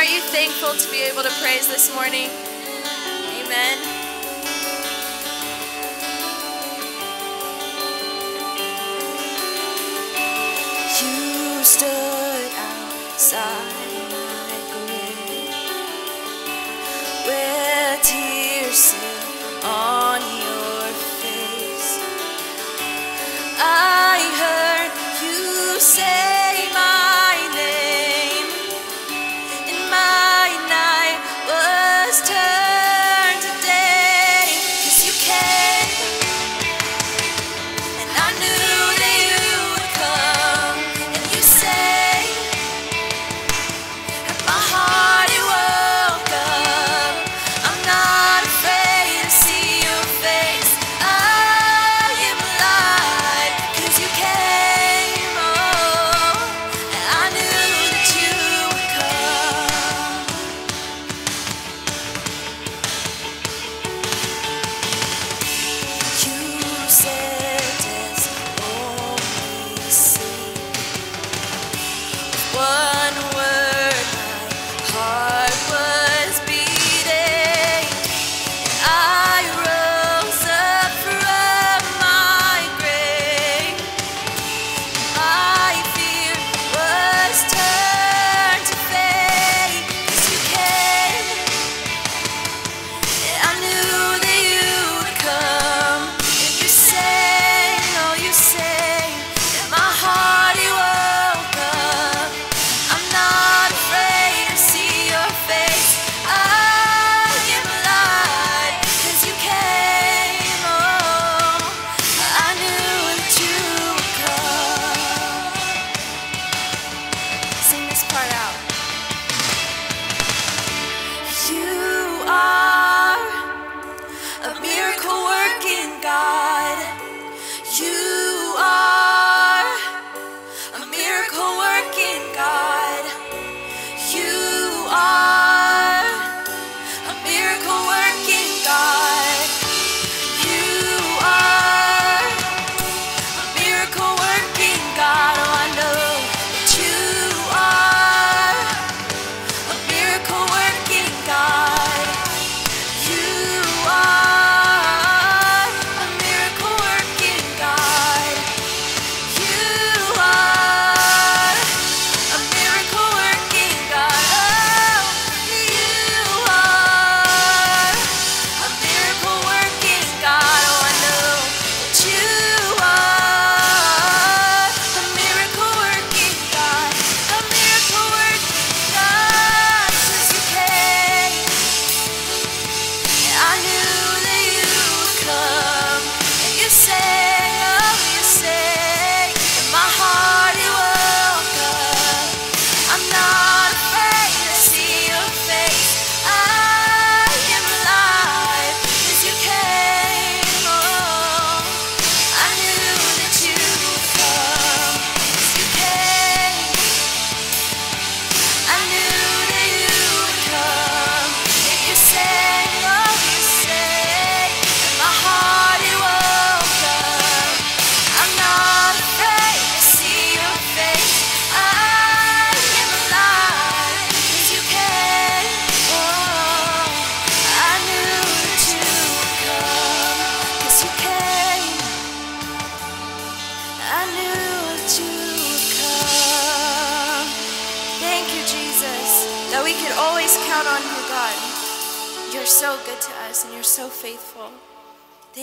Are you thankful to be able to praise this morning? Amen. You still.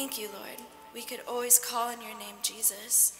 Thank you, Lord. We could always call on your name, Jesus.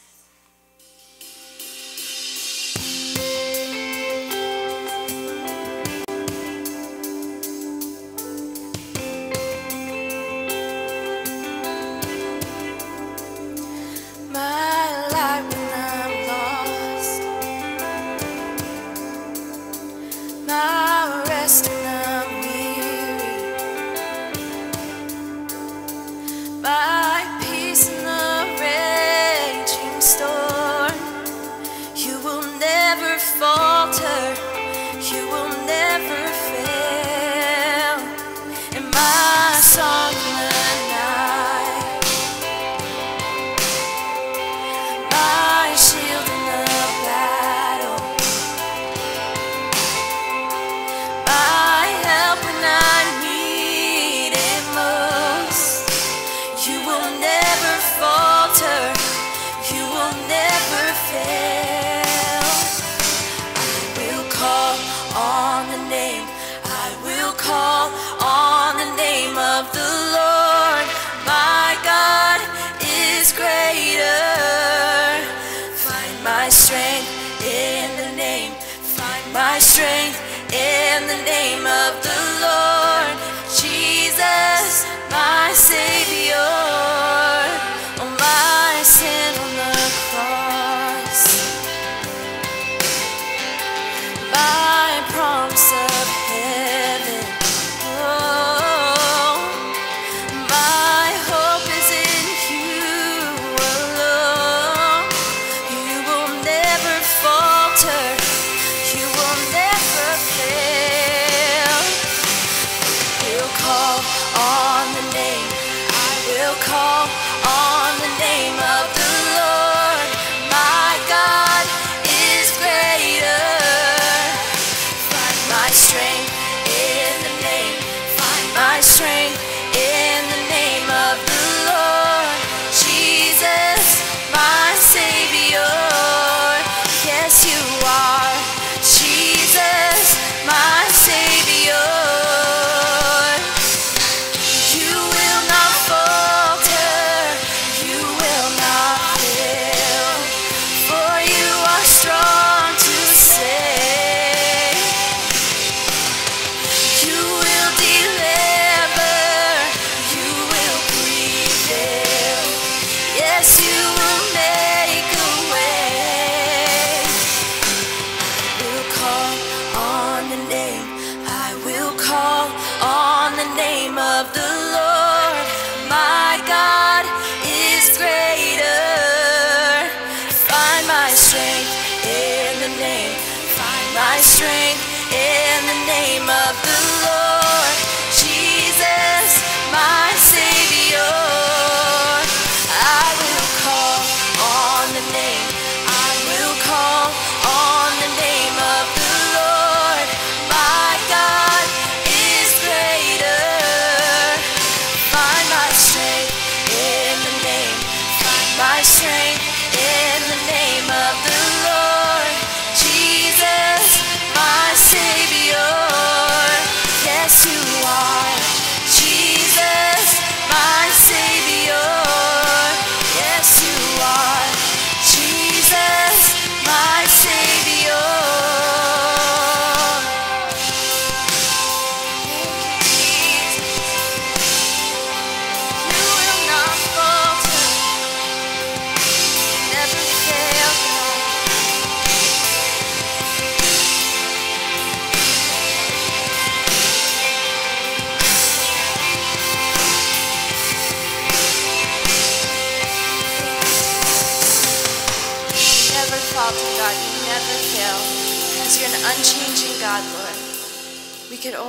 will call.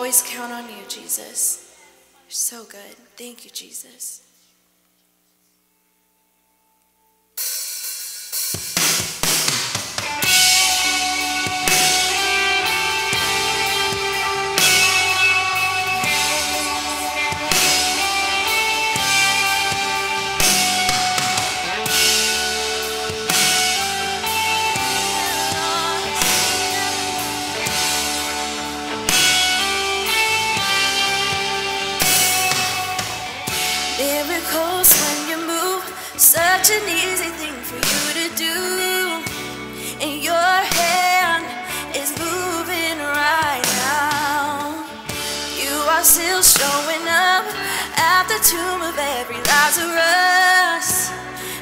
always count on such an easy thing for you to do. And your hand is moving right now. You are still showing up at the tomb of every Lazarus.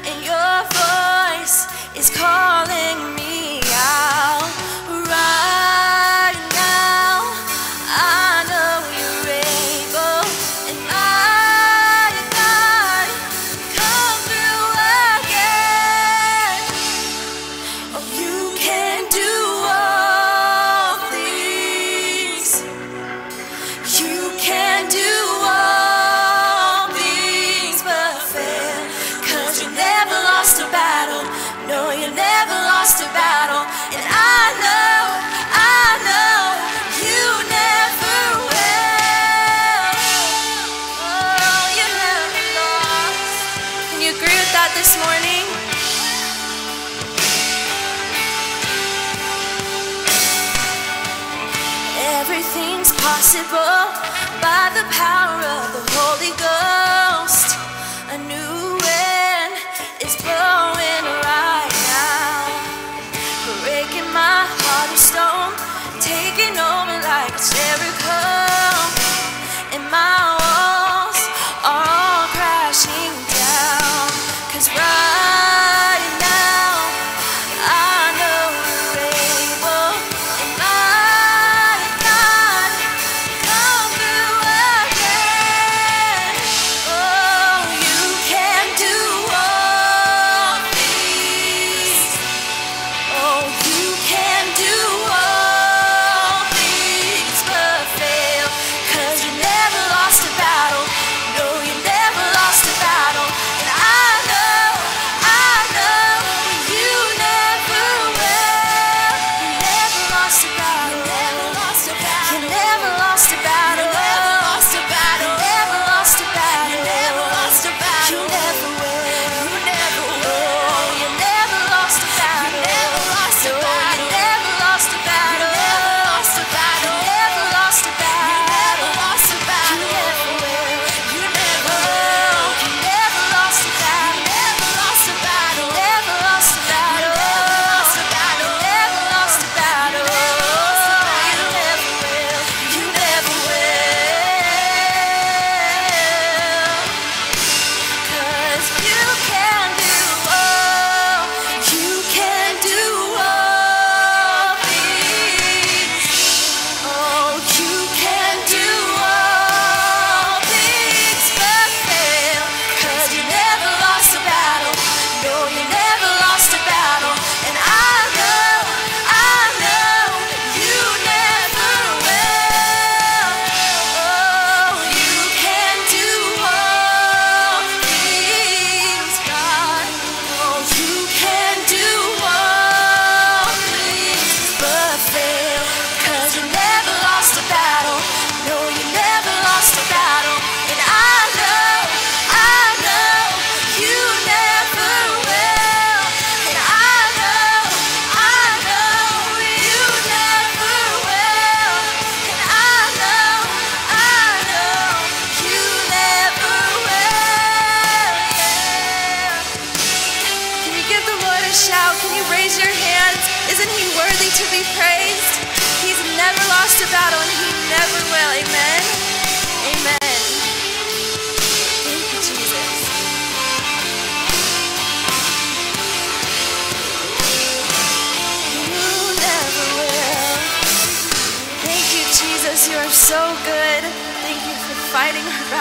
And your voice is calling me out.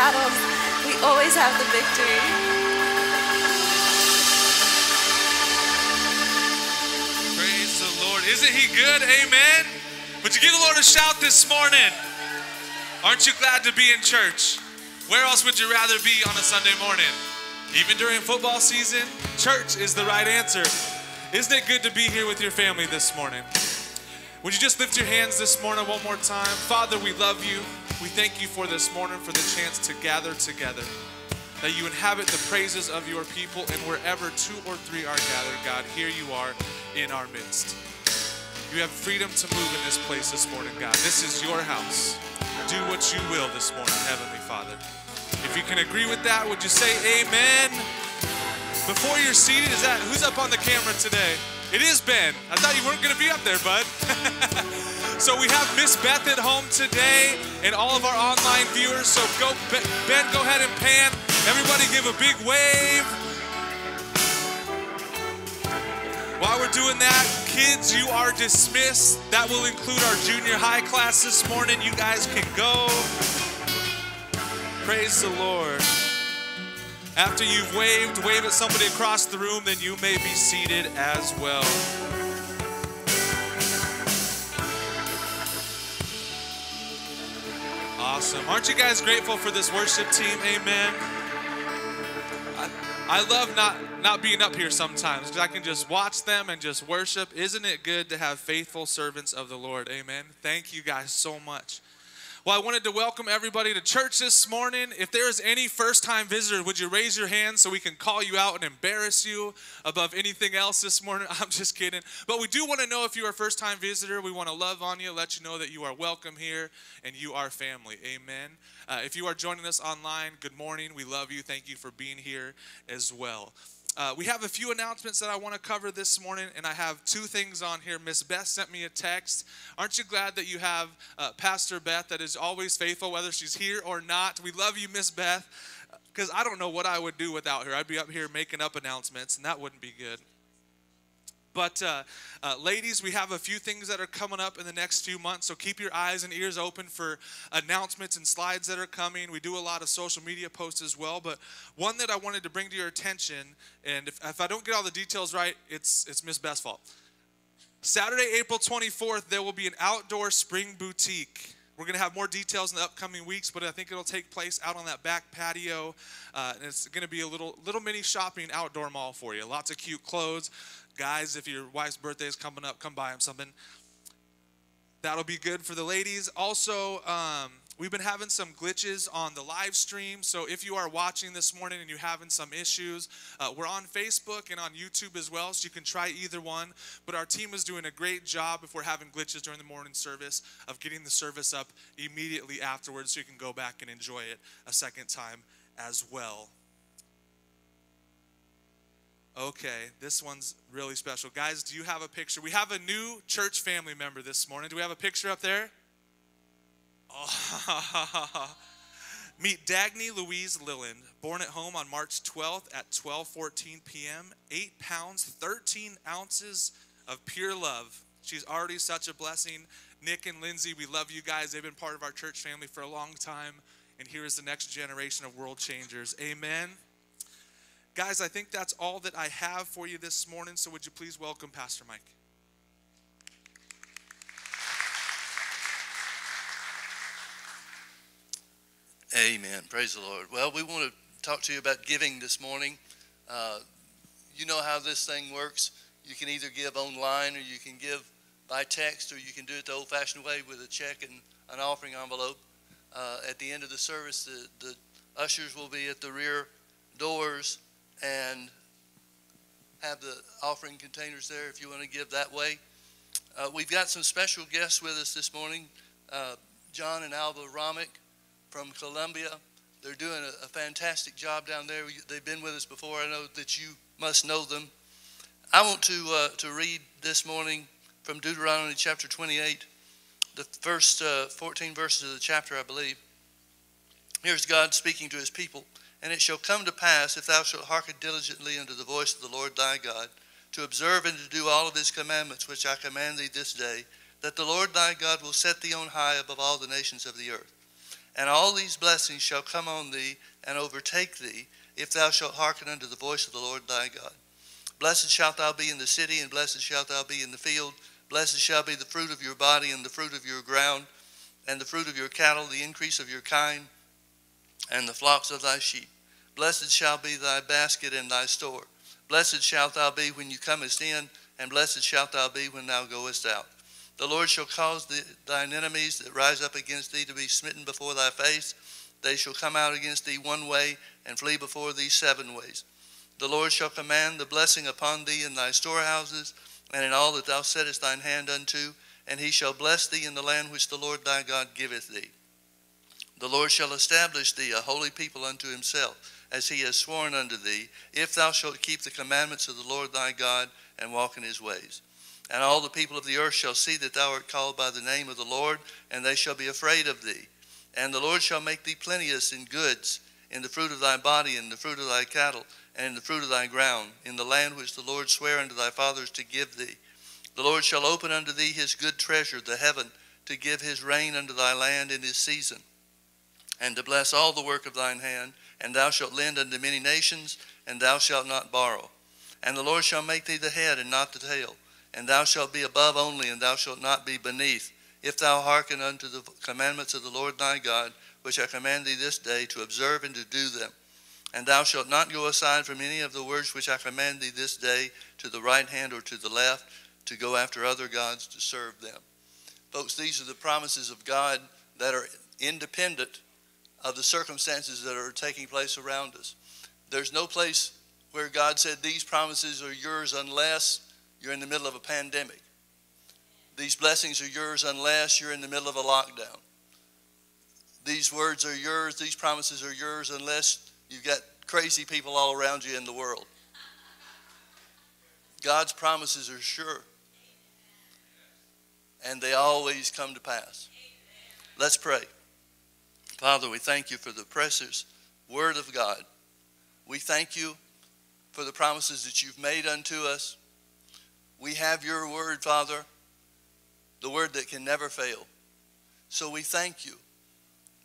Battles. We always have the victory. Praise the Lord. Isn't he good? Amen. Would you give the Lord a shout this morning? Aren't you glad to be in church? Where else would you rather be on a Sunday morning? Even during football season, church is the right answer. Isn't it good to be here with your family this morning? Would you just lift your hands this morning one more time? Father, we love you. We thank you for this morning, for the chance to gather together. That you inhabit the praises of your people, and wherever two or three are gathered, God, here you are in our midst. You have freedom to move in this place this morning, God. This is your house. Do what you will this morning, Heavenly Father. If you can agree with that, would you say amen? Before you're seated, is that who's up on the camera today? It is Ben. I thought you weren't going to be up there, bud. so we have Miss Beth at home today and all of our online viewers. So go, Ben, go ahead and pan. Everybody give a big wave. While we're doing that, kids, you are dismissed. That will include our junior high class this morning. You guys can go. Praise the Lord. After you've waved, wave at somebody across the room, then you may be seated as well. Awesome. Aren't you guys grateful for this worship team? Amen. I, I love not, not being up here sometimes because I can just watch them and just worship. Isn't it good to have faithful servants of the Lord? Amen. Thank you guys so much. Well, I wanted to welcome everybody to church this morning. If there is any first time visitor, would you raise your hand so we can call you out and embarrass you above anything else this morning? I'm just kidding. But we do want to know if you are a first time visitor. We want to love on you, let you know that you are welcome here and you are family. Amen. Uh, if you are joining us online, good morning. We love you. Thank you for being here as well. Uh, we have a few announcements that I want to cover this morning, and I have two things on here. Miss Beth sent me a text. Aren't you glad that you have uh, Pastor Beth that is always faithful, whether she's here or not? We love you, Miss Beth, because I don't know what I would do without her. I'd be up here making up announcements, and that wouldn't be good. But, uh, uh, ladies, we have a few things that are coming up in the next few months. So keep your eyes and ears open for announcements and slides that are coming. We do a lot of social media posts as well. But one that I wanted to bring to your attention, and if, if I don't get all the details right, it's, it's Miss Beth's fault. Saturday, April 24th, there will be an outdoor spring boutique. We're going to have more details in the upcoming weeks, but I think it'll take place out on that back patio. Uh, and it's going to be a little little mini shopping outdoor mall for you. Lots of cute clothes, Guys, if your wife's birthday is coming up, come buy them something. That'll be good for the ladies. Also, um, we've been having some glitches on the live stream. So if you are watching this morning and you're having some issues, uh, we're on Facebook and on YouTube as well. So you can try either one. But our team is doing a great job if we're having glitches during the morning service of getting the service up immediately afterwards so you can go back and enjoy it a second time as well. Okay, this one's really special. Guys, do you have a picture? We have a new church family member this morning. Do we have a picture up there? Oh. Meet Dagny Louise Lilland, born at home on March 12th at 12:14 p.m. 8 pounds 13 ounces of pure love. She's already such a blessing. Nick and Lindsay, we love you guys. They've been part of our church family for a long time, and here is the next generation of world changers. Amen. Guys, I think that's all that I have for you this morning. So would you please welcome Pastor Mike? Amen. Praise the Lord. Well, we want to talk to you about giving this morning. Uh, you know how this thing works. You can either give online or you can give by text or you can do it the old fashioned way with a check and an offering envelope. Uh, at the end of the service, the, the ushers will be at the rear doors and have the offering containers there if you want to give that way. Uh, we've got some special guests with us this morning uh, John and Alba Romick from Colombia. They're doing a, a, fantastic job down there. They've been with us before. I know that you must know them. I want to, uh, to read this morning from Deuteronomy chapter 28, the first uh, 14 verses of the chapter, I believe. Here's God speaking to his people. And it shall come to pass, if thou shalt hearken diligently unto the voice of the Lord thy God, to observe and to do all of his commandments which I command thee this day, that the Lord thy God will set thee on high above all the nations of the earth. And all these blessings shall come on thee and overtake thee, if thou shalt hearken unto the voice of the Lord thy God. Blessed shalt thou be in the city, and blessed shalt thou be in the field. Blessed shall be the fruit of your body, and the fruit of your ground, and the fruit of your cattle, the increase of your kind and the flocks of thy sheep. Blessed shall be thy basket and thy store. Blessed shalt thou be when you comest in, and blessed shalt thou be when thou goest out. The Lord shall cause the, thine enemies that rise up against thee to be smitten before thy face. They shall come out against thee one way, and flee before thee seven ways. The Lord shall command the blessing upon thee in thy storehouses, and in all that thou settest thine hand unto, and he shall bless thee in the land which the Lord thy God giveth thee. The Lord shall establish thee a holy people unto himself, as he has sworn unto thee, if thou shalt keep the commandments of the Lord thy God and walk in his ways. And all the people of the earth shall see that thou art called by the name of the Lord, and they shall be afraid of thee. And the Lord shall make thee plenteous in goods, in the fruit of thy body, in the fruit of thy cattle, and in the fruit of thy ground, in the land which the Lord sware unto thy fathers to give thee. The Lord shall open unto thee his good treasure, the heaven, to give his rain unto thy land in his season and to bless all the work of thine hand. And thou shalt lend unto many nations, and thou shalt not borrow. And the Lord shall make thee the head and not the tail. And thou shalt be above only, and thou shalt not be beneath, if thou hearken unto the commandments of the Lord thy God, which I command thee this day, to observe and to do them. And thou shalt not go aside from any of the words which I command thee this day, to the right hand or to the left, to go after other gods to serve them. Folks, these are the promises of God that are independent of the circumstances that are taking place around us. There's no place where God said these promises are yours unless you're in the middle of a pandemic. These blessings are yours unless you're in the middle of a lockdown. These words are yours, these promises are yours unless you've got crazy people all around you in the world. God's promises are sure, and they always come to pass. Let's pray. Father, we thank you for the precious word of God. We thank you for the promises that you've made unto us. We have your word, Father, the word that can never fail. So we thank you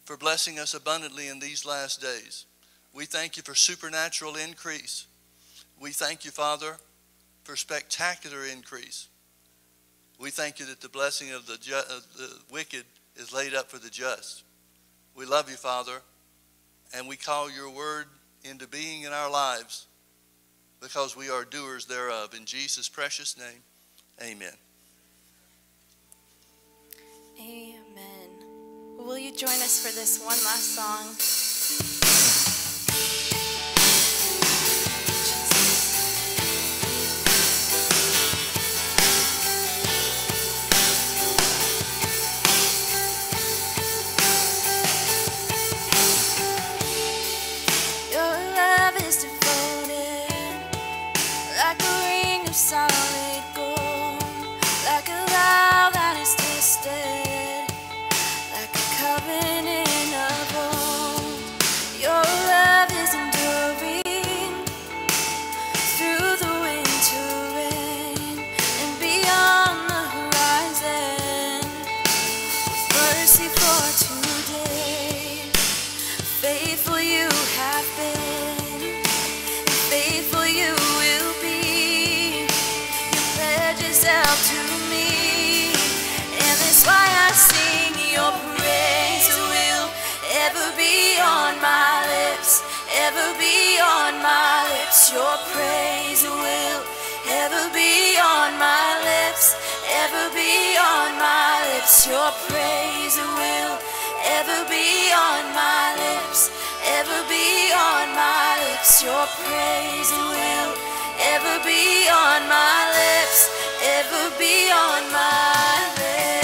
for blessing us abundantly in these last days. We thank you for supernatural increase. We thank you, Father, for spectacular increase. We thank you that the blessing of the, ju- of the wicked is laid up for the just. We love you, Father, and we call your word into being in our lives because we are doers thereof. In Jesus' precious name, amen. Amen. Will you join us for this one last song? Ever be on my lips. Your praise will ever be on my lips, ever be on my lips. Your praise will ever be on my lips, ever be on my lips. Your praise will ever be on my lips, ever be on my lips.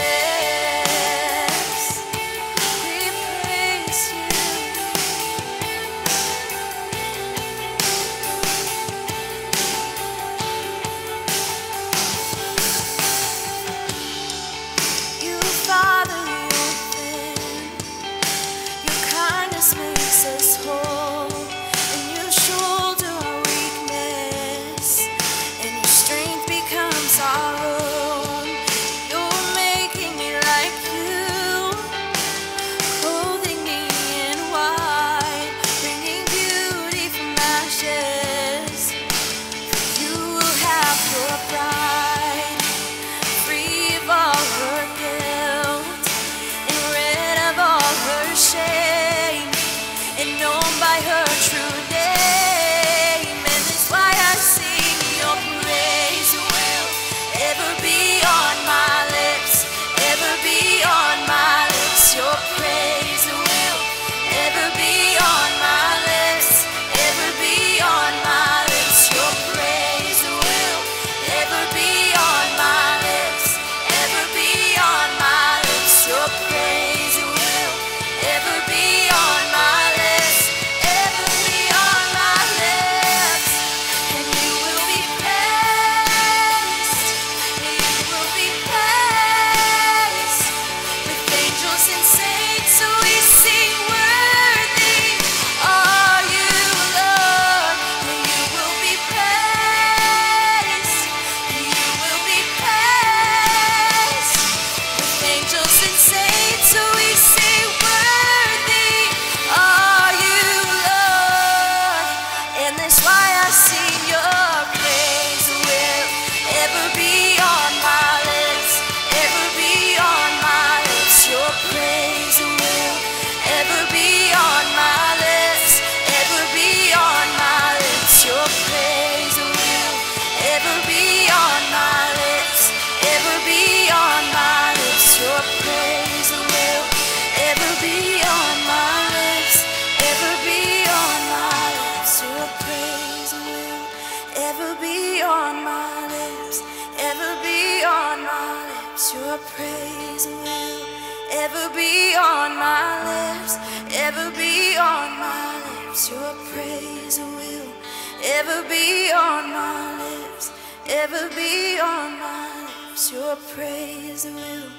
Praise will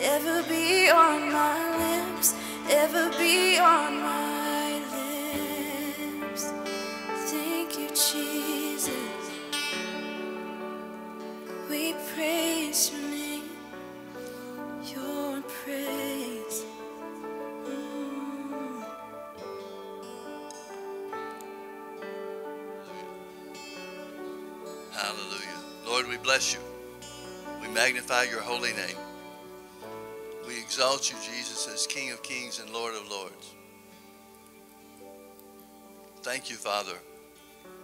ever be on my lips, ever be on my lips. Thank you, Jesus. We praise your name, your praise. Hallelujah. Lord, we bless you. Magnify your holy name. We exalt you, Jesus, as King of kings and Lord of lords. Thank you, Father,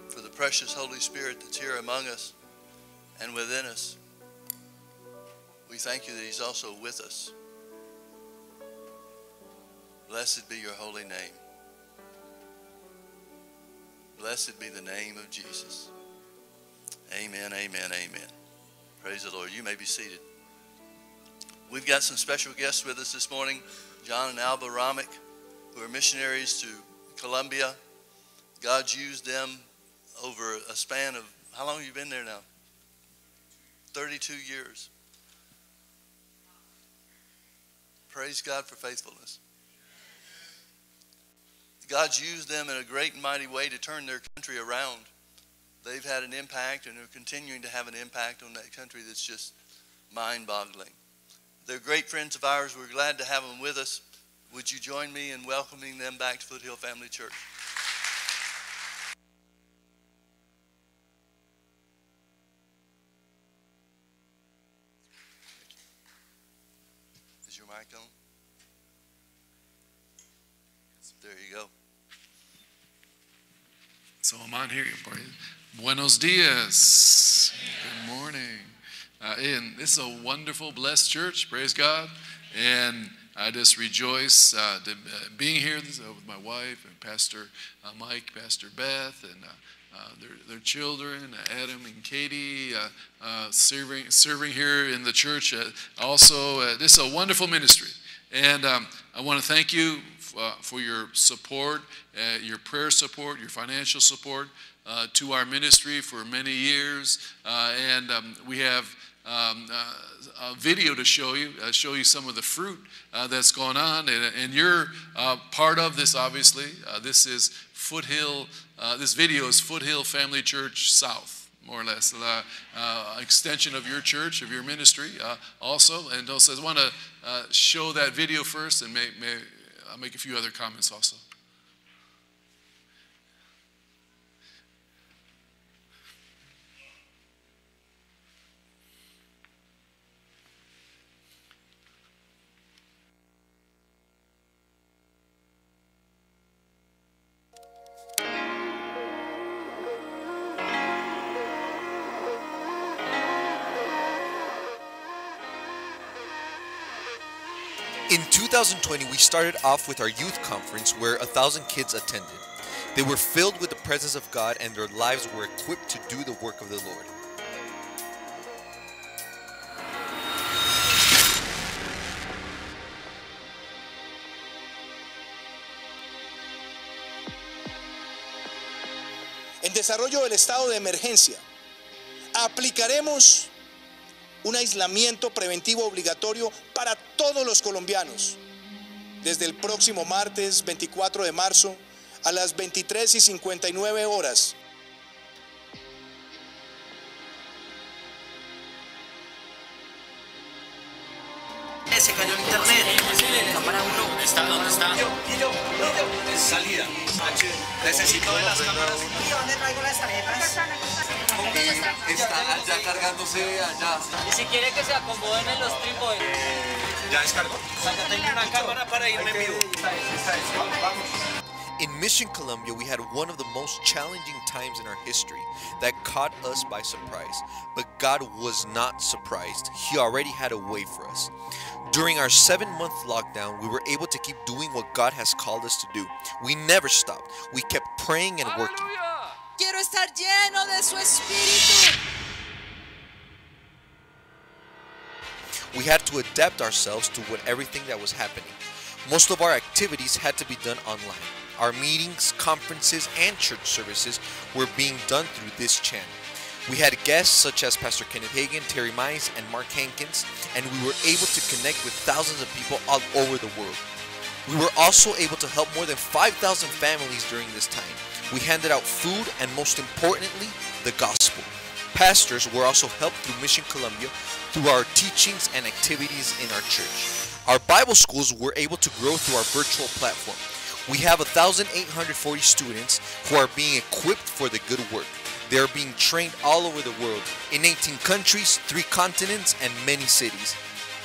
for the precious Holy Spirit that's here among us and within us. We thank you that he's also with us. Blessed be your holy name. Blessed be the name of Jesus. Amen, amen, amen. Praise the Lord. You may be seated. We've got some special guests with us this morning John and Alba Ramick, who are missionaries to Colombia. God's used them over a span of, how long have you been there now? 32 years. Praise God for faithfulness. God's used them in a great and mighty way to turn their country around. They've had an impact and are continuing to have an impact on that country that's just mind boggling. They're great friends of ours. We're glad to have them with us. Would you join me in welcoming them back to Foothill Family Church? Is your mic on? There you go. So I'm on here. Buenos dias. Good morning. Uh, and this is a wonderful, blessed church. Praise God. And I just rejoice uh, to, uh, being here with my wife and Pastor uh, Mike, Pastor Beth, and uh, uh, their, their children, Adam and Katie, serving, serving here in the church. Also, this is a wonderful ministry. And um, I want to thank you for your support, your prayer support, your financial support uh, to our ministry for many years. Uh, and um, we have um, uh, a video to show you, uh, show you some of the fruit uh, that's going on. And, and you're uh, part of this, obviously. This is Foothill, this video is Foothill Family Church South more or less, uh, uh, extension of your church, of your ministry, uh, also. And also, I want to show that video first, and may, may I'll make a few other comments also. In 2020, we started off with our youth conference where a thousand kids attended. They were filled with the presence of God and their lives were equipped to do the work of the Lord. En desarrollo del estado de emergencia, aplicaremos un aislamiento preventivo obligatorio para todos los colombianos desde el próximo martes 24 de marzo a las 23 y 59 horas. Se cayó el internet. Cámara 1. ¿Dónde está? Guillo, Salida. Necesito de las cámaras. ¿Y dónde traigo las tarjetas? Está allá cargándose allá. Y si quiere que se acomoden en los trípodes. ¿Ya descargó? Acá tengo una cámara para irme en vivo. In Mission Colombia, we had one of the most challenging times in our history that caught us by surprise. But God was not surprised, He already had a way for us. During our seven month lockdown, we were able to keep doing what God has called us to do. We never stopped, we kept praying and working. Quiero estar lleno de su espíritu. we had to adapt ourselves to what everything that was happening. Most of our activities had to be done online. Our meetings, conferences, and church services were being done through this channel. We had guests such as Pastor Kenneth Hagin, Terry Mize, and Mark Hankins, and we were able to connect with thousands of people all over the world. We were also able to help more than 5,000 families during this time. We handed out food and, most importantly, the gospel. Pastors were also helped through Mission Colombia through our teachings and activities in our church. Our Bible schools were able to grow through our virtual platform. We have 1,840 students who are being equipped for the good work. They are being trained all over the world, in 18 countries, 3 continents, and many cities.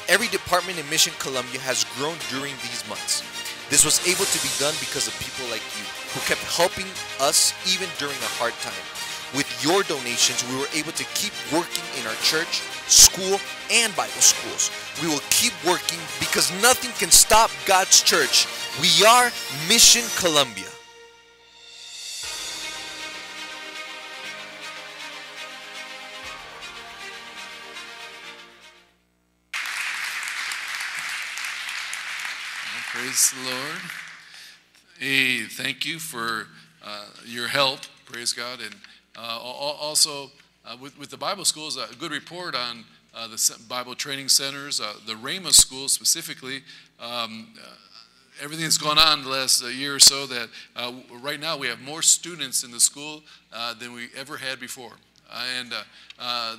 Every department in Mission Colombia has grown during these months. This was able to be done because of people like you, who kept helping us even during a hard time. With your donations, we were able to keep working in our church, school, and Bible schools. We will keep working because nothing can stop God's church. We are Mission Colombia. Praise the Lord. Hey, thank you for uh, your help. Praise God. And uh, also uh, with, with the Bible schools, a good report on uh, the Bible training centers, uh, the Rhema school specifically. Um, uh, everything that's gone on the last uh, year or so that uh, right now we have more students in the school uh, than we ever had before. Uh, and uh, uh,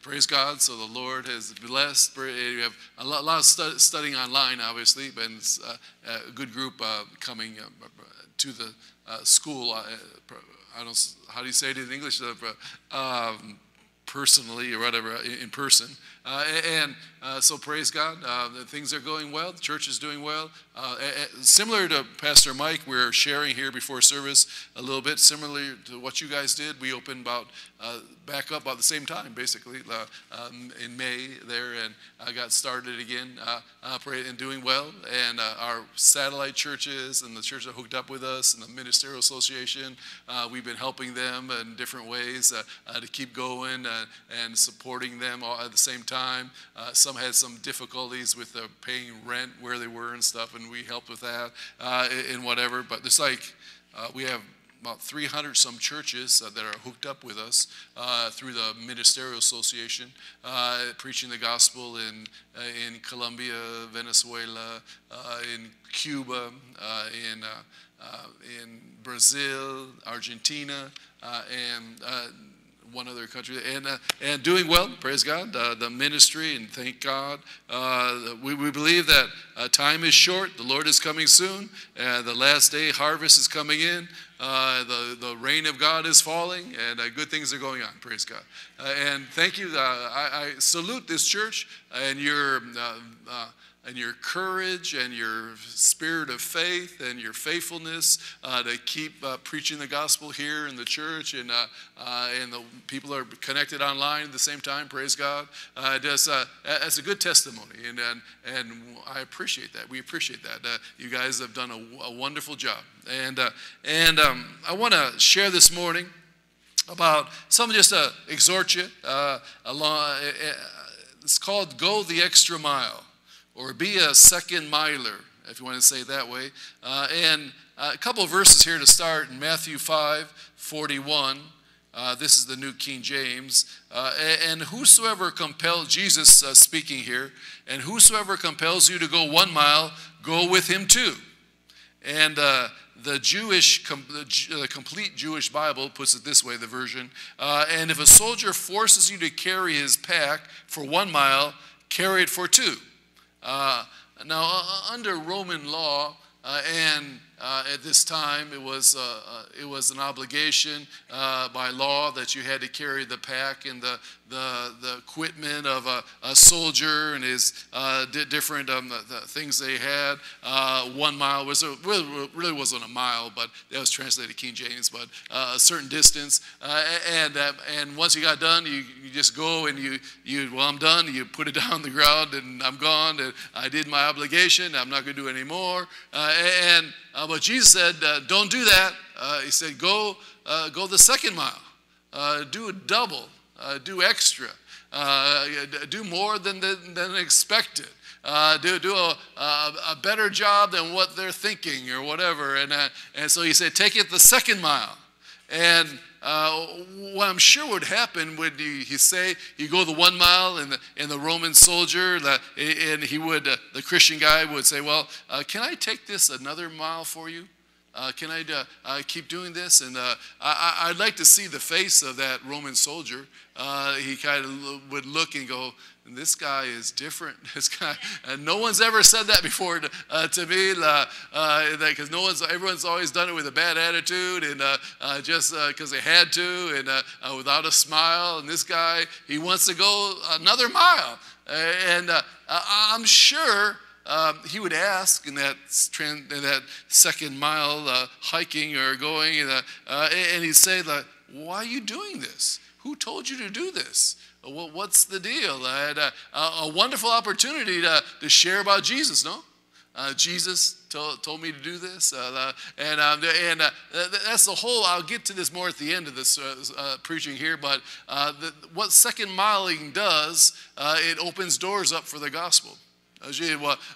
praise God, so the Lord has blessed. You have a lot, a lot of stu- studying online, obviously, but uh, a good group uh, coming uh, to the uh, school. I don't, how do you say it in English? Um, personally or whatever in person. Uh, and uh, so praise God, uh, things are going well. The church is doing well. Uh, similar to Pastor Mike, we're sharing here before service a little bit. Similarly to what you guys did, we opened about uh, back up about the same time, basically uh, um, in May there, and I got started again, operating and doing well. And our satellite churches and the churches that hooked up with us and the ministerial association, we've been helping them in different ways to keep going and supporting them all at the same time. Uh, some had some difficulties with paying rent where they were and stuff, and we helped with that uh, and whatever. But it's like uh, we have about 300 some churches uh, that are hooked up with us uh, through the ministerial association uh, preaching the gospel in uh, in Colombia, Venezuela, in Cuba, in in Brazil, Argentina, and one other country, and uh, and doing well. Praise God. Uh, the ministry, and thank God. Uh, we, we believe that uh, time is short. The Lord is coming soon. Uh, the last day harvest is coming in. Uh, the the rain of God is falling, and good things are going on. Praise God. And thank you. I, I salute this church and your. Uh, uh, and your courage and your spirit of faith and your faithfulness uh, to keep uh, preaching the gospel here in the church and uh, uh, and the people are connected online at the same time. Praise God! Uh, that's, uh, that's a good testimony, and, and and I appreciate that. We appreciate that. Uh, you guys have done a, a wonderful job, and uh, and um, I want to share this morning about something just to exhort you uh, along. Uh, it's called "Go the Extra Mile." Or be a second miler, if you want to say it that way. Uh, and uh, a couple of verses here to start in Matthew 5 41. Uh, this is the New King James. Uh, and whosoever compels, Jesus uh, speaking here, and whosoever compels you to go one mile, go with him too. And uh, the Jewish, com- the, complete Jewish Bible puts it this way, the version. And if a soldier forces you to carry his pack for one mile, carry it for two. Uh, now, uh, under Roman law, uh, and uh, at this time, it was, uh, uh, it was an obligation uh, by law that you had to carry the pack and the, the, the equipment of a, a soldier and his uh, di- different um, the, the things they had. Uh, one mile was really, really wasn't a mile, but that was translated King James, but a certain distance. And and once you got done, you, you just go and you you well I'm done. You put it down on the ground and I'm gone. And I did my obligation. I'm not going to do any more. Uh, and but Jesus said, uh, don't do that. Uh, he said, go uh, go the second mile. Uh, do a double. Uh, do extra. do more than, than, than expected. Uh, do do a, a, a, better job than what they're thinking or whatever. And, uh, and so he said, take it the second mile. And uh, what I'm sure would happen would he, he say you go the one mile and the, and the Roman soldier the, and he would uh, the Christian guy would say well uh, can I take this another mile for you uh, can I uh, uh, keep doing this? And uh, I, would like to see the face of that Roman soldier. Uh, he kind of would look and go, this guy is different. This guy, and no one's ever said that before to, uh, to me, because no one's, everyone's always done it with a bad attitude and just because they had to and without a smile. And this guy, he wants to go another mile. and I'm sure um, he would ask in that, in that second mile uh, hiking or going, uh, uh, and he'd say, like, Why are you doing this? Who told you to do this? Well, what's the deal? I had a, a wonderful opportunity to, to share about Jesus, no? Uh, Jesus told, told me to do this. Uh, and um, and uh, that's the whole, I'll get to this more at the end of this uh, uh, preaching here, but uh, the, what second miling does, it opens doors up for the gospel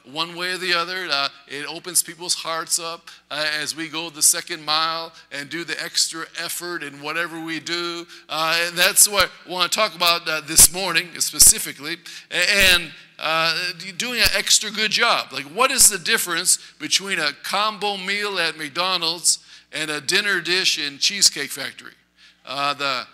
one way or the other. Uh, it opens people's hearts up uh, as we go the second mile and do the extra effort in whatever we do. Uh, and that's what I want to talk about uh, this morning specifically. And uh, doing an extra good job. Like, what is the difference between a combo meal at McDonald's and a dinner dish in Cheesecake Factory? Uh, the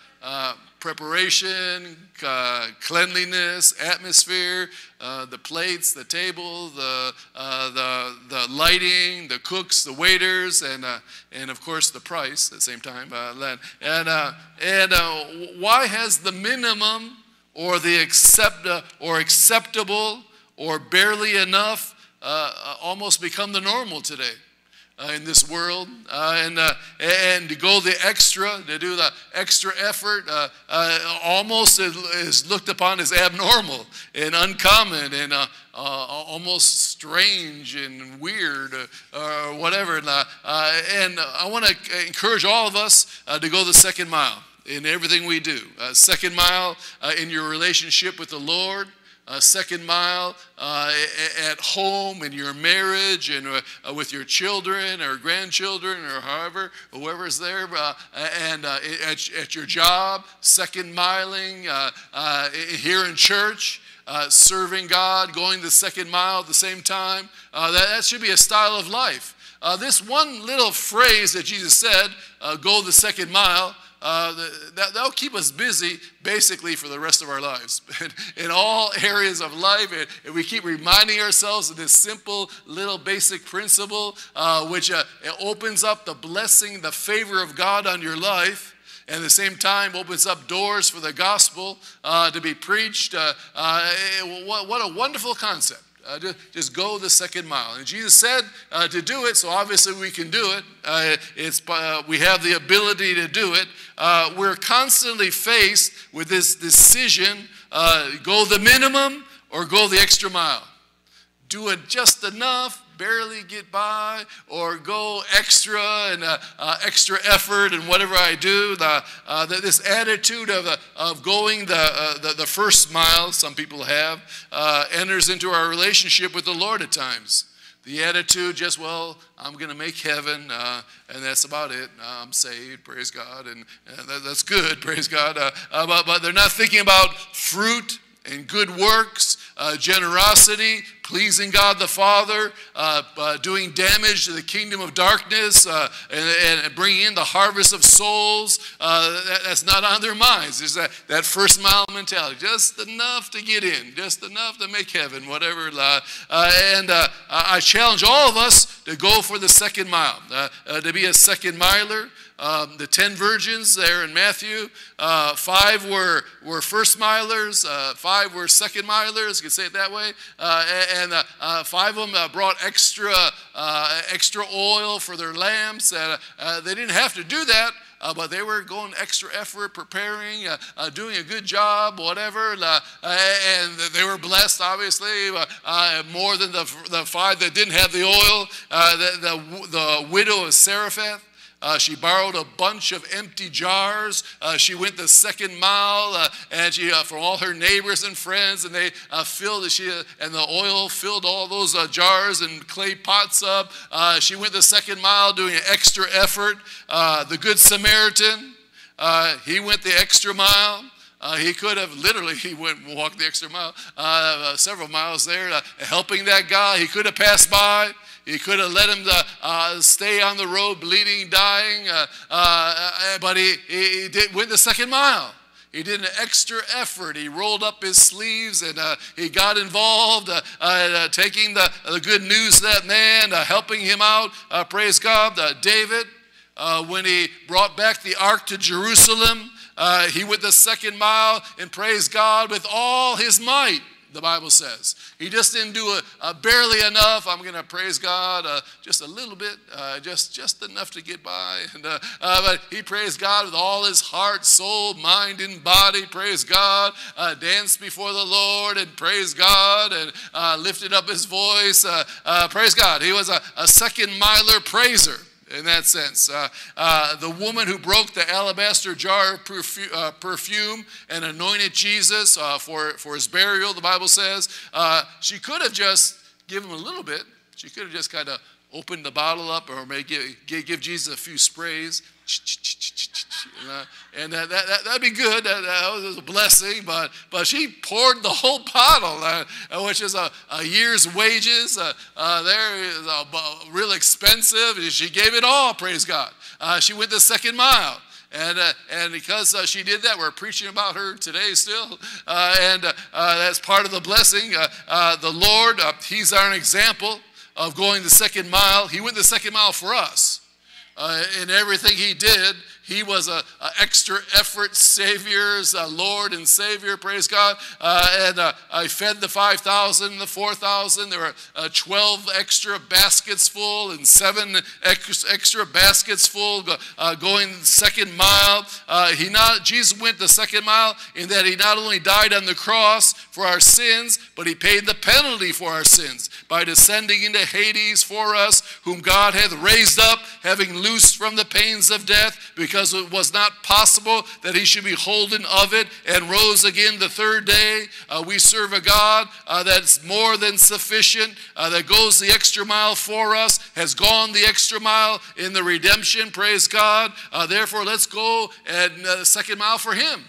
preparation, uh, cleanliness, atmosphere, uh, the plates, the table, the, uh, the, the lighting, the cooks, the waiters, and, uh, and of course the price at the same time. Uh, and uh, and why has the minimum or the accept, or acceptable or barely enough almost become the normal today? Uh, in this world uh, and, uh, and to go the extra, to do the extra effort, uh, uh, almost is looked upon as abnormal and uncommon and uh, almost strange and weird or whatever. And, and I want to encourage all of us to go the second mile in everything we do. second mile in your relationship with the Lord uh, second mile uh, at home in your marriage and uh, with your children or grandchildren or however, whoever's there, uh, and uh, at, at, your job, second miling uh, here in church. serving God, going the second mile at the same time. that, that should be a style of life. this one little phrase that Jesus said, go the second mile, uh, that, that'll keep us busy basically for the rest of our lives. in all areas of life, and we keep reminding ourselves of this simple little basic principle, uh, which uh, opens up the blessing, the favor of God on your life and at the same time opens up doors for the gospel uh, to be preached. Uh, uh, what, what, a wonderful concept. Uh, just go the second mile. And Jesus said uh, to do it, so obviously we can do it. Uh, it's, uh, we have the ability to do it. Uh, we're constantly faced with this decision uh, go the minimum or go the extra mile. Do it just enough barely get by or go extra and uh, uh, extra effort and whatever I do. The, uh, the, this attitude of, uh, of going the, uh, the, the, first mile, some people have, uh, enters into our relationship with the Lord at times. The attitude, just, well, I'm going to make heaven, and that's about it. I'm saved, praise God, and, and that, that's good, praise God. but, but they're not thinking about fruit and good works, uh, generosity, pleasing God the Father, uh, uh, doing damage to the kingdom of darkness, uh, and, and, bringing in the harvest of souls. Uh, that, that's not on their minds. There's that, that first mile mentality, just enough to get in, just enough to make heaven, whatever. Uh, and I challenge all of us to go for the second mile, to be a second miler. Um, the 10 virgins there in Matthew, uh, five were, were first milers, uh, five were second milers, you can say it that way, uh, and uh, uh, five of them brought extra, extra oil for their lamps. they didn't have to do that, uh, but they were going extra effort, preparing, uh, uh, doing a good job, whatever. and they were blessed, obviously, more than the, the five that didn't have the oil. the, the, the widow of Zarephath, Uh, she borrowed a bunch of empty jars. Uh, she went the second mile, uh, and she uh, for all her neighbors and friends, and they uh, filled she uh, and the oil filled all those jars and clay pots up. She went the second mile, doing an extra effort. The Good Samaritan, he went the extra mile. Uh, he could have literally he went and walked the extra mile, uh, uh, several miles there, helping that guy. He could have passed by. He could have let him uh, uh, stay on the road, bleeding, dying, uh, uh, uh, but he, he, did, went the second mile. He did an extra effort. He rolled up his sleeves and uh, he got involved, uh, uh, taking the, the good news to that man, uh, helping him out. Praise God. David, when he brought back the ark to Jerusalem, he went the second mile and praised God with all his might the Bible says. He just didn't do a, a barely enough. I'm going to praise God uh, just a little bit, uh, just, just enough to get by. And, uh, uh, but he praised God with all his heart, soul, mind, and body. Praise God. Uh, danced before the Lord and praised God and uh, lifted up his voice. Praise God. He was a, a second miler praiser in that sense. Uh, uh, the woman who broke the alabaster jar of perfu- uh, perfume and anointed Jesus uh, for, for his burial, the Bible says, uh, she could have just given him a little bit. She could have just kind of opened the bottle up or maybe give, give, give Jesus a few sprays. Uh, and that, that, that, would be good. That, that, was a blessing. But, but she poured the whole bottle, uh, which is a, a year's wages. Uh, uh, there is a, real expensive. She gave it all, praise God. Uh, she went the second mile. And, uh, and because uh, she did that, we're preaching about her today still. Uh, and that's part of the blessing. the Lord, He's our example of going the second mile. He went the second mile for us. Uh, in everything He did, he was a, a extra effort Savior's uh, Lord and Savior, praise God. Uh, and uh, I fed the 5,000, the 4,000. There were uh, 12 extra baskets full and seven extra, extra baskets full uh, going second mile. Uh, he not, Jesus went the second mile in that he not only died on the cross for our sins, but he paid the penalty for our sins by descending into Hades for us, whom God hath raised up, having loosed from the pains of death, because because it was not possible that he should be holden of it and rose again the third day. Uh, we serve a God uh, that's more than sufficient, uh, that goes the extra mile for us, has gone the extra mile in the redemption. Praise God. Uh, therefore, let's go and uh, second mile for him.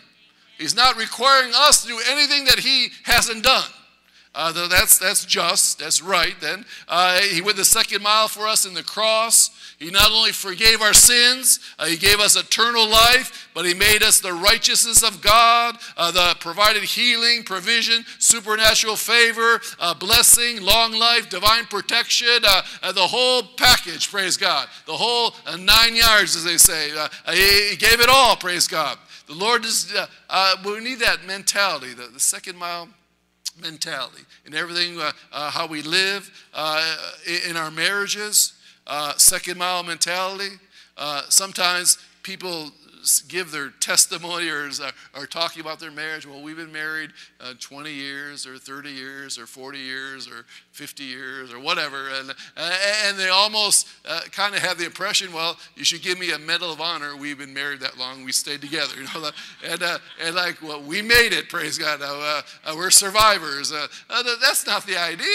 He's not requiring us to do anything that he hasn't done. Uh, that's, that's just, that's right then. Uh, he went the second mile for us in the cross. He not only forgave our sins, uh, He gave us eternal life, but He made us the righteousness of God, uh, the provided healing, provision, supernatural favor, uh, blessing, long life, divine protection, uh, uh, the whole package, praise God. The whole uh, nine yards, as they say. He, he, gave it all, praise God. The Lord is, we need that mentality, the, the second mile mentality in everything, how we live, in our marriages uh, second mile mentality. Uh, sometimes people give their testimony or are, talking about their marriage. Well, we've been married uh, 20 years or 30 years or 40 years or 50 years or whatever. And, and they almost uh, kind of have the impression, well, you should give me a Medal of Honor. We've been married that long. We stayed together. You know? and, uh, and like, well, we made it, praise God. Uh, uh, we're survivors. Uh, that's not the idea.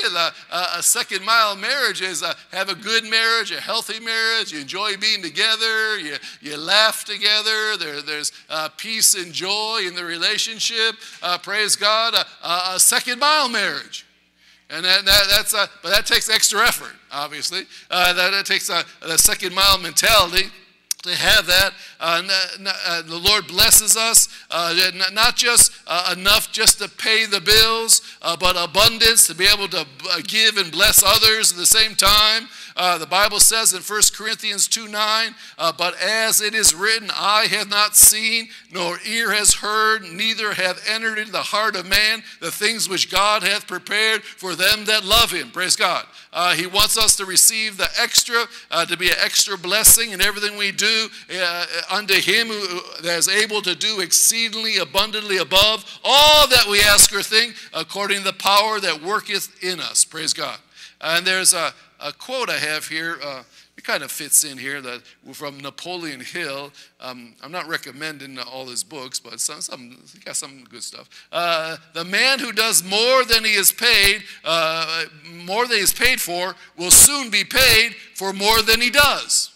a second mile marriage is have a good marriage, a healthy marriage. You enjoy being together. You, you laugh together there, there's uh, peace and joy in the relationship. Uh, praise God. a second mile marriage. And that, that, that's a, but that takes extra effort, obviously. Uh, that, that takes a, a second mile mentality to have that. Uh, uh, the Lord blesses us, uh, not just uh, enough just to pay the bills, uh, but abundance to be able to uh, give and bless others at the same time. Uh, the Bible says in 1 Corinthians 2 9, uh, but as it is written, eye have not seen, nor ear has heard, neither have entered into the heart of man the things which God hath prepared for them that love him. Praise God. Uh, he wants us to receive the extra, uh, to be an extra blessing in everything we do uh, unto him who that is able to do exceedingly abundantly above all that we ask or think, according to the power that worketh in us. Praise God. And there's a, a quote I have here. Uh, it kind of fits in here that from Napoleon Hill. Um, I'm not recommending all his books, but some, some he got some good stuff. Uh, the man who does more than he is paid, uh, more than he is paid for, will soon be paid for more than he does.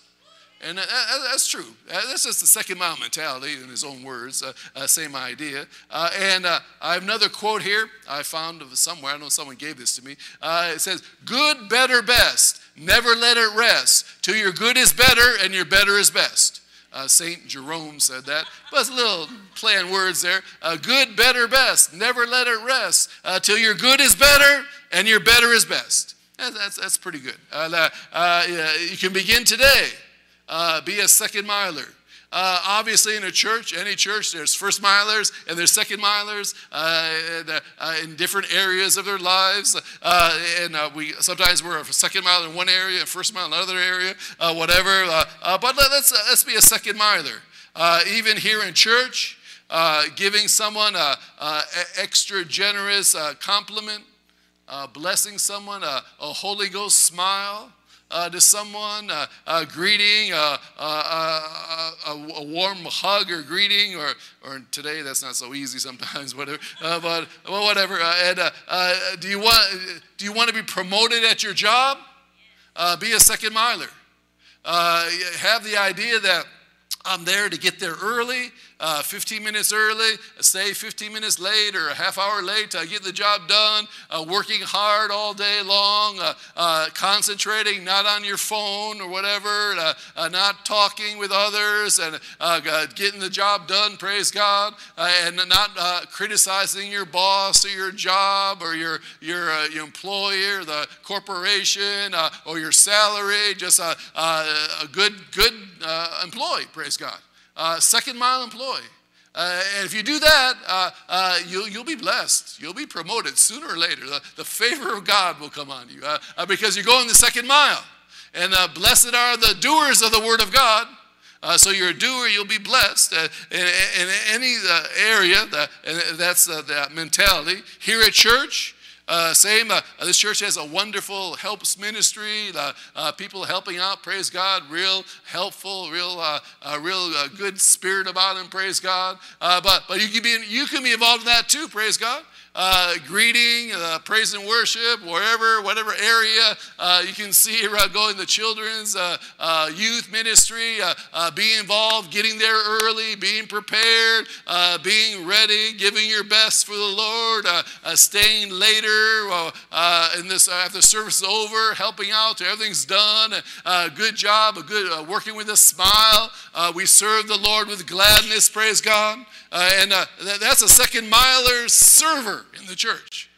And that's true. That's just the second mile mentality in his own words, uh, uh, same idea. Uh, and uh, I have another quote here I found somewhere. I know someone gave this to me. Uh, it says, Good, better, best. Never let it rest till your good is better and your better is best. Uh, Saint Jerome said that. But it's a little play on words there. good, better, best. Never let it rest till your good is better and your better is best. That's, that's, that's pretty good. you can begin today uh, be a second miler. Uh, obviously, in a church, any church, there's first milers and there's second milers uh, uh, in different areas of their lives. Uh, and uh, we sometimes we're a second miler in one area, a first mile in another area, whatever. but let, us let's be a second miler. even here in church, giving someone a, extra generous compliment, blessing someone, a, a Holy Ghost smile uh, to someone, uh, a greeting, uh, a, a, warm hug or greeting, or, or today that's not so easy sometimes, whatever. Uh, but well, whatever. Uh, and uh, do you want do you want to be promoted at your job? be a second miler. have the idea that I'm there to get there early uh, 15 minutes early, stay 15 minutes late or a half hour late to get the job done, uh, working hard all day long, uh, uh concentrating not on your phone or whatever, uh, uh, not talking with others, and getting the job done, praise God, and not criticizing your boss or your job or your, your, your employer, the corporation, or your salary, just a, a good, good employee, praise God uh, second mile employee. Uh, and if you do that, uh, uh, you'll, you'll be blessed. You'll be promoted sooner or later. The, the favor of God will come on you uh, uh, because you're going the second mile. And uh, blessed are the doers of the word of God. so you're a doer, you'll be blessed in, in, any area. And that's the mentality. Here at church, uh, same, uh, this church has a wonderful helps ministry. Uh, people helping out, praise God, real helpful, real, uh, real uh, good spirit about them, praise God. Uh, but but you can be you can be involved in that too, praise God uh, greeting, uh, praise and worship, wherever, whatever area uh, you can see around going the children's uh, uh, youth ministry, uh, be involved, getting there early, being prepared, being ready, giving your best for the Lord, staying later in this after service is over, helping out everything's done. good job, a good working with a smile. we serve the Lord with gladness. Praise God. Uh, and uh, that's a second miler server in the church.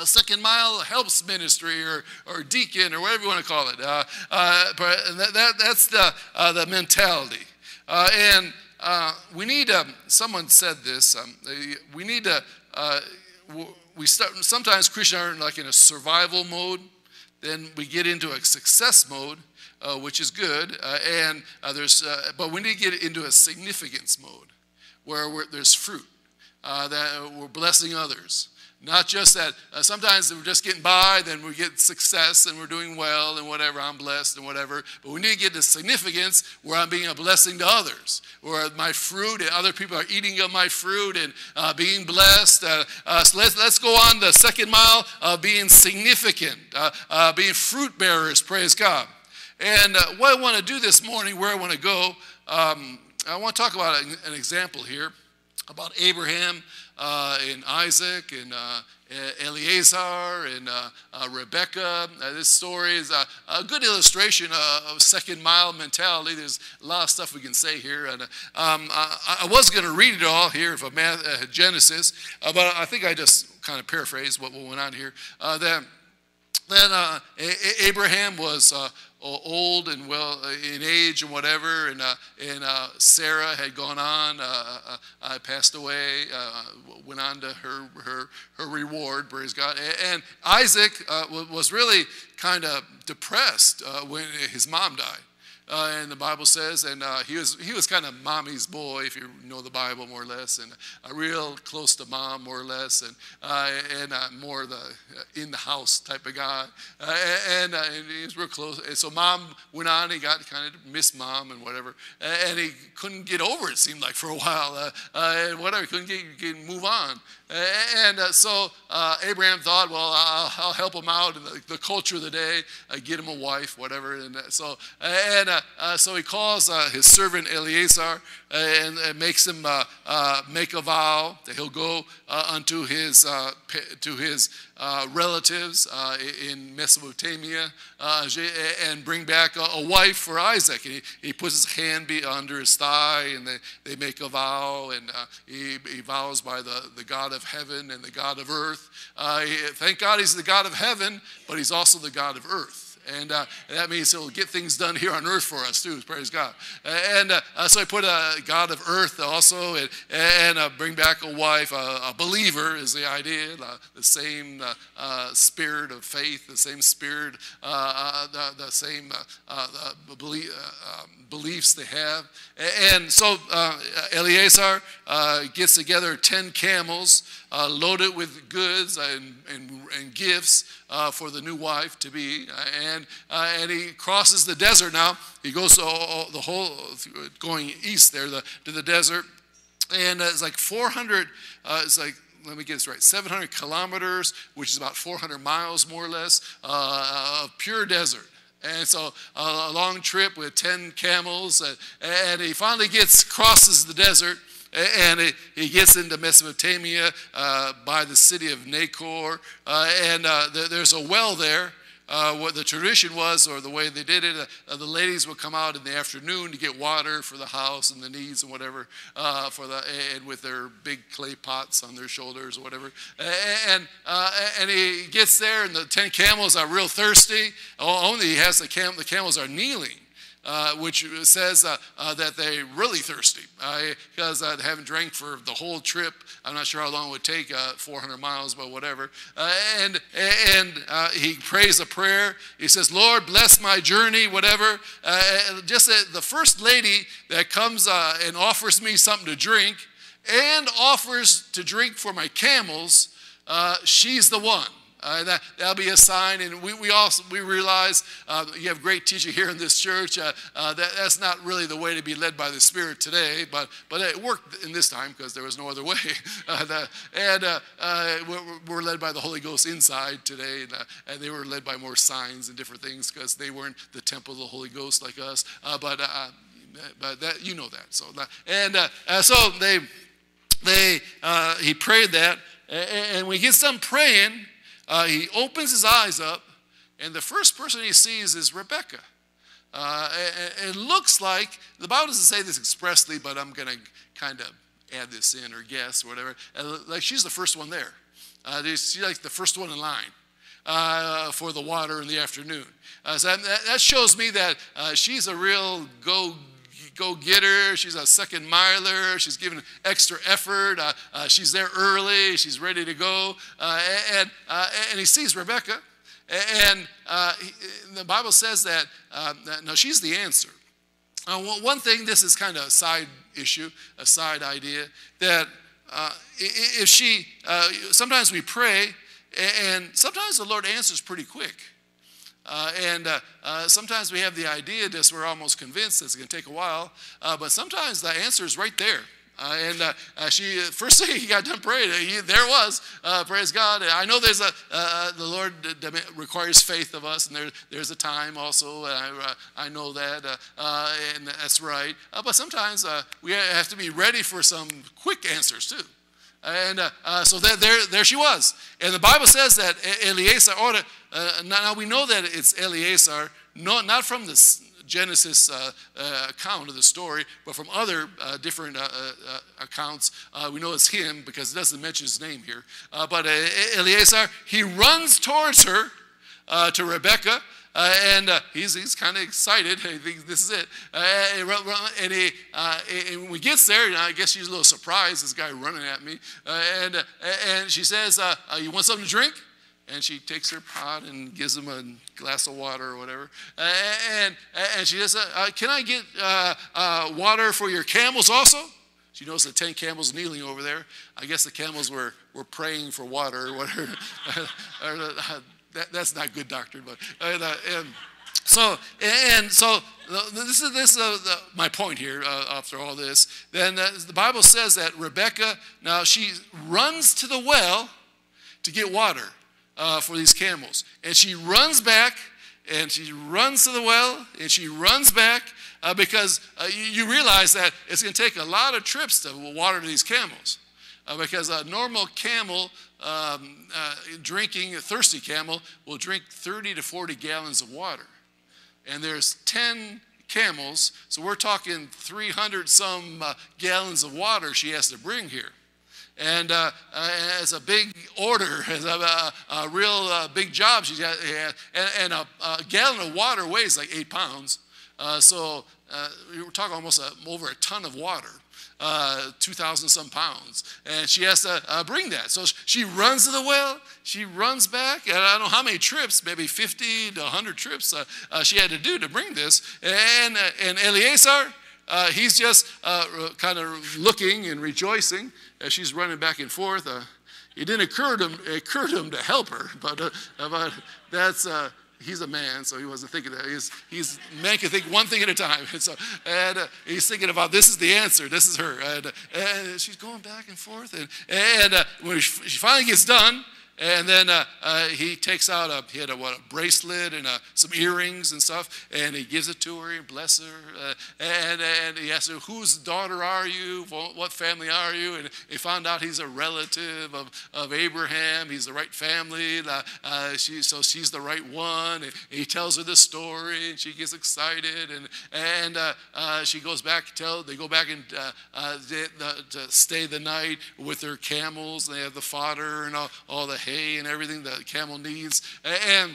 A second mile helps ministry or, or deacon or whatever you want to call it. Uh, uh but that, that, that's the, uh, the mentality. Uh, and we need, um, someone said this, um, we need to, we start, sometimes Christians are like in a survival mode. Then we get into a success mode, uh, which is good, uh, and uh, there's, but we need to get into a significance mode where there's fruit, uh, that we're blessing others. Not just that uh, sometimes we're just getting by, then we get success and we're doing well and whatever, I'm blessed and whatever. But we need to get the significance where I'm being a blessing to others, where my fruit and other people are eating of my fruit and uh, being blessed. Uh, uh so let's, let's go on the second mile of being significant, uh, uh, being fruit bearers, praise God. And what I want to do this morning, where I want to go, um, I want to talk about an example here about Abraham uh, and Isaac and uh, Eleazar and uh, uh Rebecca. Uh, this story is a, a good illustration of second mile mentality. There's a lot of stuff we can say here. And um, I, I, was going to read it all here from uh, Genesis, but I think I just kind of paraphrase what went on here. that then Abraham was old and well uh, in age and whatever, and, uh, and uh, Sarah had gone on, uh, uh, uh passed away, went on to her, her, her reward, praise God. And Isaac was really kind of depressed when his mom died. Uh, and the Bible says, and uh, he was he was kind of mommy's boy, if you know the Bible more or less, and uh, real close to mom more or less, and uh, and uh, more the in the house type of guy, and, and he was real close. And so mom went on, he got kind of missed mom and whatever, and he couldn't get over it. Seemed like for a while, and whatever, couldn't get, get move on. And uh, so uh, Abraham thought, well, I'll, I'll, help him out in the, the culture of the day, uh, get him a wife, whatever. And so, and uh, so he calls uh, his servant Eliezer and, and, makes him uh, uh, make a vow that he'll go uh, unto his uh, to his relatives in Mesopotamia and bring back a, a, wife for Isaac. And he, he puts his hand under his thigh, and they, they make a vow, and he, he vows by the, the God of heaven and the God of earth. Uh, thank God he's the God of heaven, but he's also the God of earth. And uh, that means he'll get things done here on earth for us too. Praise God. And uh, so I put a God of earth also, and, and uh, bring back a wife. a believer is the idea. the same uh, uh, spirit of faith, the same spirit, uh, the, the, same belief, um, beliefs they have. And so Eleazar gets together ten camels loaded with goods and, and, and gifts for the new wife to be and, uh, and he crosses the desert now. He goes all, the whole, going east there the, to the desert. And uh, it's like 400, uh, it's like let me get this right 700 kilometers which is about 400 miles more or less uh, of pure desert and so uh, a long trip with 10 camels and he finally gets crosses the desert and he gets into mesopotamia uh, by the city of Nahor uh, and uh, there's a well there uh, what the tradition was or the way they did it. Uh, the ladies would come out in the afternoon to get water for the house and the needs and whatever, uh, for the and with their big clay pots on their shoulders or whatever. And uh, and he gets there, and the ten camels are real thirsty. Only he has the cam. The camels are kneeling uh, which says uh, uh, that they're really thirsty because uh, they haven't drank for the whole trip. I'm not sure how long it would take, uh, 400 miles, but whatever. Uh, and and he prays a prayer. He says, Lord, bless my journey, whatever. just the first lady that comes and offers me something to drink and offers to drink for my camels, she's the one. Uh, that, that'll be a sign. And we, we also we realize uh, you have great teaching here in this church. Uh, uh, that, that's not really the way to be led by the Spirit today, but, but it worked in this time because there was no other way. Uh, that, and uh, we're, we're, led by the Holy Ghost inside today, and, and they were led by more signs and different things because they weren't the temple of the Holy Ghost like us. but but that, you know that. So and so they they he prayed that, and, and when he gets done praying uh, he opens his eyes up, and the first person he sees is Rebecca. Uh, it, it looks like, the Bible doesn't say this expressly, but I'm going to kind of add this in or guess or whatever. Uh, like she's the first one there. Uh, she's like the first one in line. Uh, for the water in the afternoon. Uh, so that, that, shows me that uh, she's a real go go getter. She's a second miler. She's giving extra effort. Uh, uh, she's there early. She's ready to go. Uh, and, uh, and he sees Rebecca. And uh, he, the Bible says that, uh, that, no, she's the answer. one thing, this is kind of a side issue, a side idea, that if she, sometimes we pray, and sometimes the Lord answers pretty quick. Uh, and uh, uh, sometimes we have the idea just we're almost convinced it's going to take a while, uh, but sometimes the answer is right there. Uh, and uh, she first thing he got done praying, he, there was. praise God. I know there's a the Lord requires faith of us, and there, there's a time also. I, I know that, and that's right. but sometimes we have to be ready for some quick answers too. And uh, uh, so there, there, there she was. And the Bible says that Eliezer, or, uh, now we know that it's Eliezer, not, from the Genesis uh, uh, account of the story, but from other uh, different accounts. we know it's him because it doesn't mention his name here. but Eliezer, he runs towards her, to Rebecca, uh, and uh, he's, he's kind of excited. He thinks this is it. Uh, and, he, uh, and when he gets there, you know, I guess she's a little surprised, this guy running at me. Uh, and, uh, and she says, You want something to drink? and she takes her pot and gives him a glass of water or whatever. And, and she says, Can I get water for your camels also? She knows the 10 camels kneeling over there. I guess the camels were, were praying for water or whatever. that, that's not good doctrine, but. And, uh, and so, and so this is, this is uh, the, my point here uh, after all this. Then uh, the Bible says that Rebecca, now she runs to the well to get water uh, for these camels. And she runs back and she runs to the well and she runs back uh, because you, you, realize that it's going to take a lot of trips to water these camels. Uh, because a normal camel um, uh, drinking, a thirsty camel, will drink 30 to 40 gallons of water. And there's 10 camels, so we're talking 300 some uh, gallons of water she has to bring here and uh, uh, it's a big order, it's a, a, a real uh, big job she's got, and, and a, a, gallon of water weighs like eight pounds. Uh, so we're talking almost over a ton of water. Uh, 2,000 some pounds. And she has to uh, bring that. So she runs to the well, she runs back, and I don't know how many trips, maybe 50 to 100 trips uh, uh, she had to do to bring this. And, and Eleazar, he's just uh kind of looking and rejoicing as she's running back and forth. Uh, it didn't occur to him, occur to him to help her, but, uh, but that's, uh, he's a man, so he wasn't thinking that. He's, he's man can think one thing at a time. And, so, and uh, he's thinking about this is the answer, this is her. And, and she's going back and forth. And, and uh, when she finally gets done, and then uh, uh, he takes out a, he had a, what, a bracelet and uh, some earrings and stuff, and he gives it to her and bless her. Uh, and, and he asks her, whose daughter are you? What family are you? And he found out he's a relative of, of Abraham. He's the right family. Uh, uh, she, so she's the right one. And he tells her the story, and she gets excited. And, and she goes back, tell, they go back and they, to stay the night with their camels. They have the fodder and all, all the hay hay and everything the camel needs. And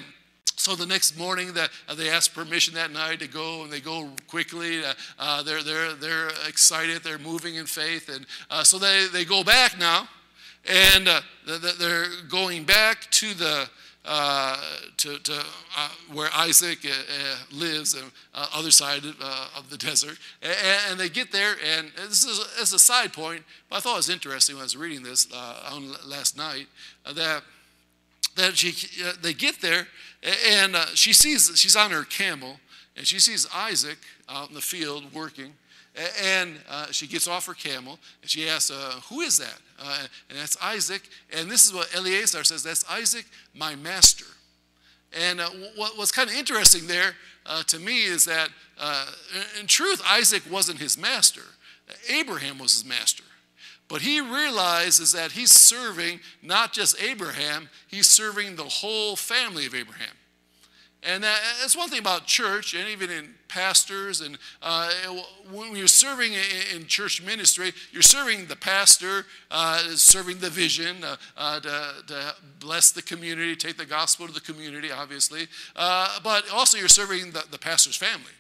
so the next morning that uh, they ask permission that night to go and they go quickly uh, uh, they're, they're, they're excited they're moving in faith and uh, so they, they go back now and they're going back to the uh, to, to uh, where Isaac uh, uh lives, on uh, other side of the desert. And, and, they get there, and this is as a side point, but I thought it was interesting when I was reading this on last night that that she they get there, and she sees she's on her camel, and she sees Isaac out in the field working. And uh, she gets off her camel and she asks, uh, Who is that? Uh, and that's Isaac. And this is what Eleazar says that's Isaac, my master. And uh, what, what's kind of interesting there uh, to me is that, uh, in truth, Isaac wasn't his master, Abraham was his master. But he realizes that he's serving not just Abraham, he's serving the whole family of Abraham. And that's one thing about church, and even in pastors, and uh, when you're serving in church ministry, you're serving the pastor, uh, serving the vision uh, uh, to, to, bless the community, take the gospel to the community, obviously, uh, but also you're serving the, the pastor's family.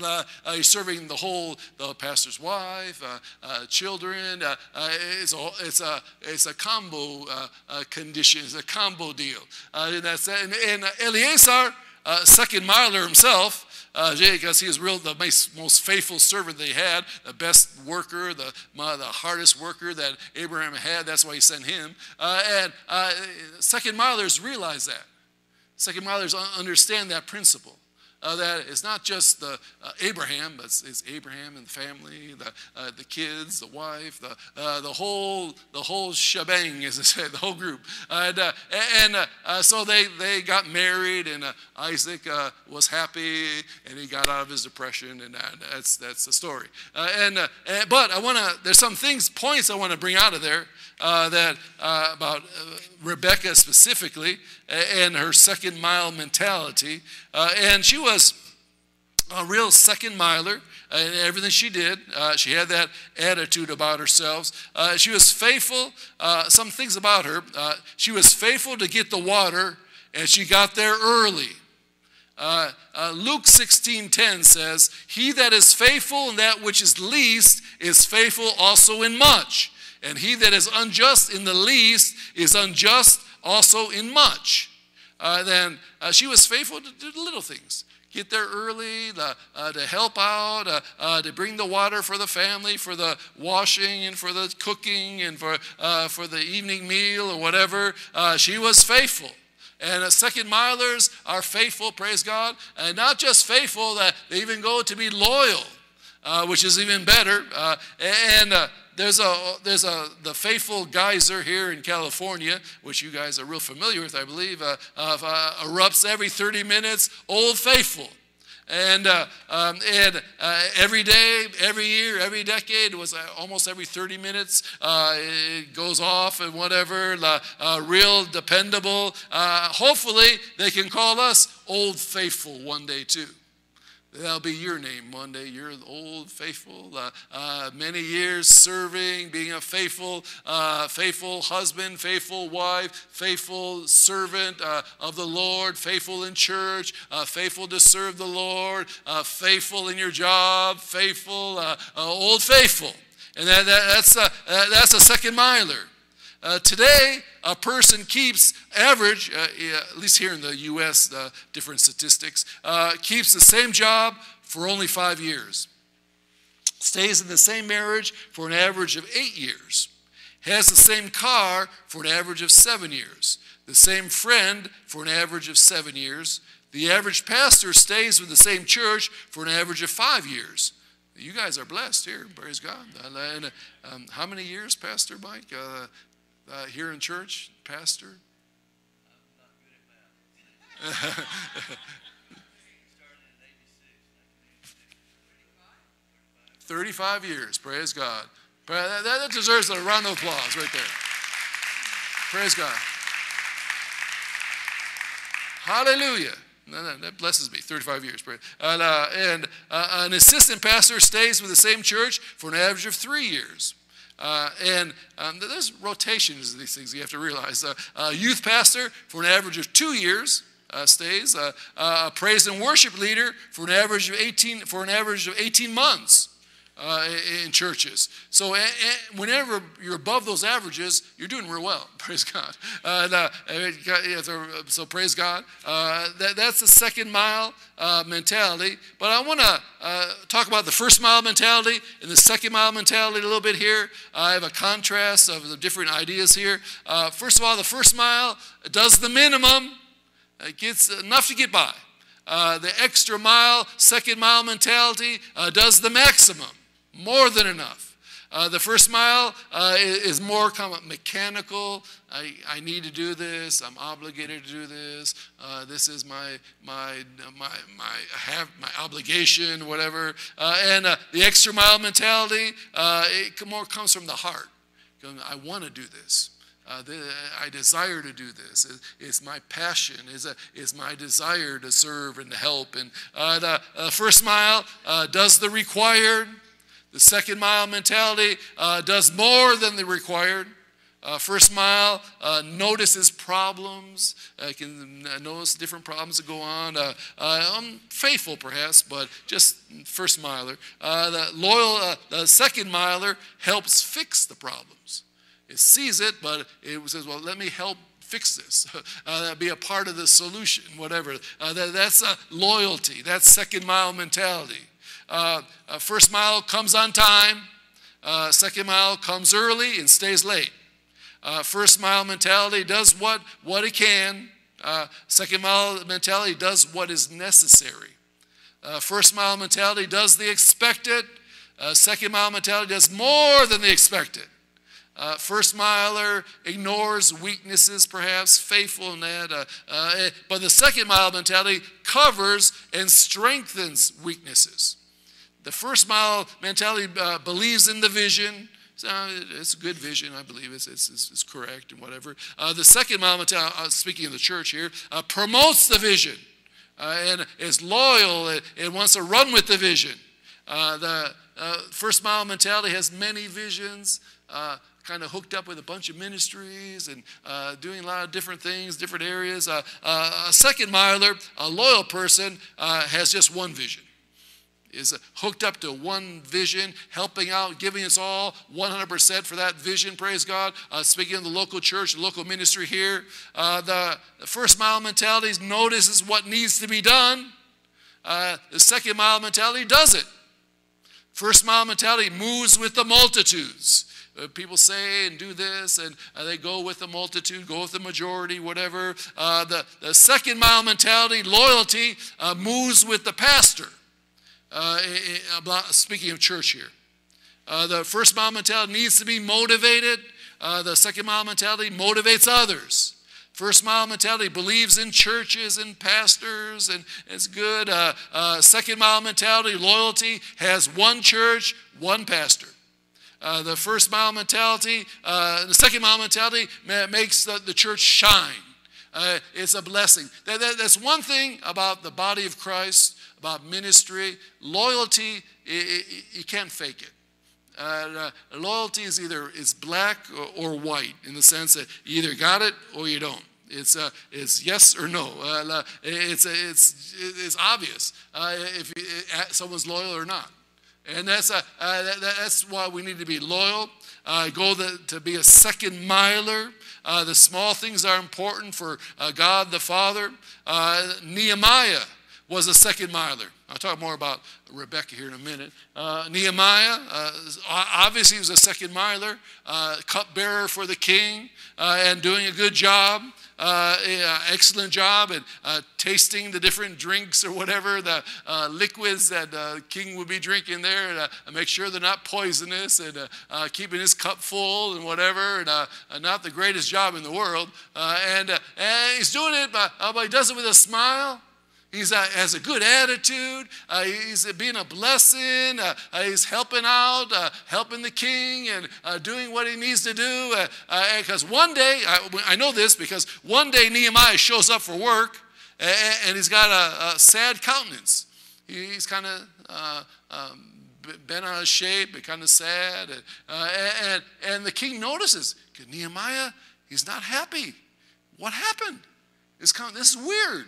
Uh, uh, he's serving the whole, the pastor's wife, uh, uh children. Uh, uh, it's, a, it's, a, it's a combo condition, it's a combo deal. and, that's, and, and Eleazar, second miler himself, because he was real the most, faithful servant they had, the best worker, the, the hardest worker that Abraham had. That's why he sent him. and second milers realize that. Second milers understand that principle uh, that it's not just the uh, Abraham, but it's, it's, Abraham and the family, the, uh, the kids, the wife, the, uh, the whole the whole shebang, as I said, the whole group. and, uh, and uh, so they, they got married, and Isaac was happy, and he got out of his depression, and that's that's the story. and, and but I want to there's some things points I want to bring out of there that about Rebecca specifically and her second mile mentality, and she was a real second miler in everything she did. Uh, she had that attitude about herself. Uh, she was faithful. Uh, some things about her. Uh, she was faithful to get the water, and she got there early. Uh, uh, Luke 16:10 says, "He that is faithful in that which is least is faithful also in much, and he that is unjust in the least is unjust also in much. Uh, then uh, she was faithful to do the little things. Get there early uh, uh, to help out, uh, uh, to bring the water for the family, for the washing and for the cooking and for, uh, for the evening meal or whatever. Uh, she was faithful. And second milers are faithful, praise God. And not just faithful, that they even go to be loyal, uh, which is even better. And there's a there's a the faithful geyser here in California, which you guys are real familiar with, I believe. Uh, uh, erupts every 30 minutes. Old Faithful. And, uh, um, and uh, every day, every year, every decade, was uh, almost every 30 minutes, uh, it goes off and whatever, real dependable. Hopefully, they can call us Old Faithful one day too. That'll be your name one day. You're old, faithful, uh, uh, many years serving, being a faithful, uh, faithful husband, faithful wife, faithful servant uh, of the Lord, faithful in church, uh, faithful to serve the Lord, uh, faithful in your job, faithful, old faithful. And that, that, that's, a, that's a second miler. Uh, today, a person keeps average, uh, at least here in the U.S., uh, different statistics, uh, keeps the same job for only five years, stays in the same marriage for an average of eight years, has the same car for an average of seven years, the same friend for an average of seven years. The average pastor stays with the same church for an average of five years. You guys are blessed here, praise God. And, um, how many years, Pastor Mike? Uh, here in church, Pastor? 35 years, praise God. That deserves a round of applause right there. Praise God. Hallelujah. That blesses me. 35 years. And, uh, and uh, an assistant pastor stays with the same church for an average of three years. Uh, and um, there's rotations of these things you have to realize. Uh, uh, youth pastor for an average of two years uh, stays. Uh, uh, praise and worship leader for an average of 18 for an average of 18 months. Uh, in churches. So whenever you're above those averages, you're doing real well. Praise God. Uh, so praise God. Uh, that, that's the second mile uh, mentality. But I want to uh, talk about the first mile mentality and the second mile mentality a little bit here. I have a contrast of the different ideas here. Uh, first of all, the first mile does the minimum. It gets enough to get by. the extra mile, second mile mentality does the maximum more than enough. Uh, the first mile uh, is more kind of mechanical. I, I need to do this. I'm obligated to do this. Uh, this is my my my my have my obligation, whatever. Uh, and uh, the extra mile mentality, uh, it more comes from the heart. I want to do this. I desire to do this. it's my passion. It's, a, it's my desire to serve and to help. And the first mile does the required. The second mile mentality uh, does more than the required. Uh, first mile uh, notices problems. I can notice different problems that go on. Uh, uh I'm faithful, perhaps, but just first miler. Uh, the loyal, uh, the second miler helps fix the problems. It sees it, but it says, "Well, let me help fix this. be a part of the solution, whatever." That, that's loyalty. That's second mile mentality. Uh, uh, first mile comes on time, uh, second mile comes early and stays late. Uh, first mile mentality does what, what it can, second mile mentality does what is necessary. First mile mentality does the expected, second mile mentality does more than the expected. Uh, first miler ignores weaknesses, perhaps faithful in that. Uh, uh, but the second mile mentality covers and strengthens weaknesses. The first mile mentality uh, believes in the vision. So uh, it's a good vision, I believe it's, it's, it's correct and whatever. Uh, the second mile mentality, uh, speaking of the church here, uh, promotes the vision uh, and is loyal and, and, wants to run with the vision. the first mile mentality has many visions kind of hooked up with a bunch of ministries and uh, doing a lot of different things, different areas. Uh, uh, a second miler, a loyal person, has just one vision is hooked up to one vision, helping out, giving us all 100% for that vision, praise God. Uh, speaking of the local church, the local ministry here, uh, the, the first mile mentality notices what needs to be done. Uh, the second mile mentality does it. First mile mentality moves with the multitudes. Uh, people say and do this, and uh, they go with the multitude, go with the majority, whatever. Uh, the, the second mile mentality, loyalty, uh, moves with the pastor. Uh, about, speaking of church here. Uh, the first mile mentality needs to be motivated. the second mile mentality motivates others. First mile mentality believes in churches and pastors, and it's good. Uh, uh, second mile mentality, loyalty, has one church, one pastor. Uh, the first mile mentality, uh, the second mile mentality makes the, the church shine. Uh, it's a blessing. That, that, that's one thing about the body of Christ, about ministry. Loyalty, you can't fake it. Uh, uh, loyalty is either it's black or, or, white in the sense that you either got it or you don't. It's, uh, it's yes or no. Uh, it's, it's, it's obvious uh, if uh, someone's loyal or not. And that's, uh, that, that's why we need to be loyal, go the, to be a second miler. the small things are important for God the Father. Nehemiah was a second miler. I'll talk more about Rebecca here in a minute. Uh, Nehemiah, uh, obviously, was a second miler, uh, cupbearer for the king, uh, and doing a good job. Uh, excellent job at uh, tasting the different drinks or whatever, the liquids that uh, King would be drinking there, and make sure they're not poisonous, and keeping his cup full and whatever, and not the greatest job in the world. and, and he's doing it, but, but he does it with a smile. He has a good attitude. Uh, he's being a blessing. Uh, uh, he's helping out, uh, helping the king, and uh, doing what he needs to do. Because uh, one day, I, I, know this because one day Nehemiah shows up for work and, and he's got a, a sad countenance. He's kind of um, bent out of shape, but kind of sad. And, and, and the king notices Nehemiah, he's not happy. What happened? This is weird.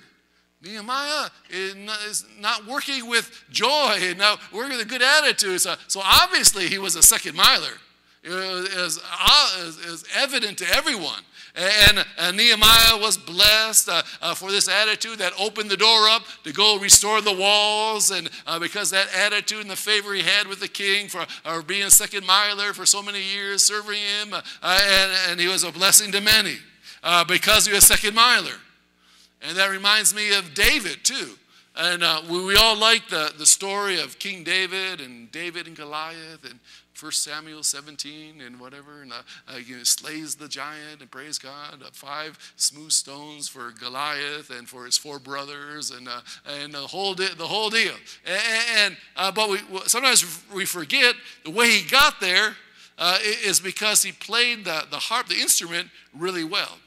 Nehemiah is not working with joy and not working with a good attitude. So, so obviously he was a second miler. It was, it was evident to everyone. And, and, Nehemiah was blessed uh, uh, for this attitude that opened the door up to go restore the walls. And uh, because that attitude and the favor he had with the king for uh, being a second miler for so many years, serving him, uh, and, and, he was a blessing to many uh, because he was a second miler. And that reminds me of David, too. And uh, we, we, all like the, the story of King David and David and Goliath and 1 Samuel 17 and whatever, and uh, uh, you know, slays the giant and praise God. Uh, five smooth stones for Goliath and for his four brothers and uh, and the whole the whole deal. And, and uh, but we sometimes we forget the way he got there is because he played the the harp, the instrument, really well.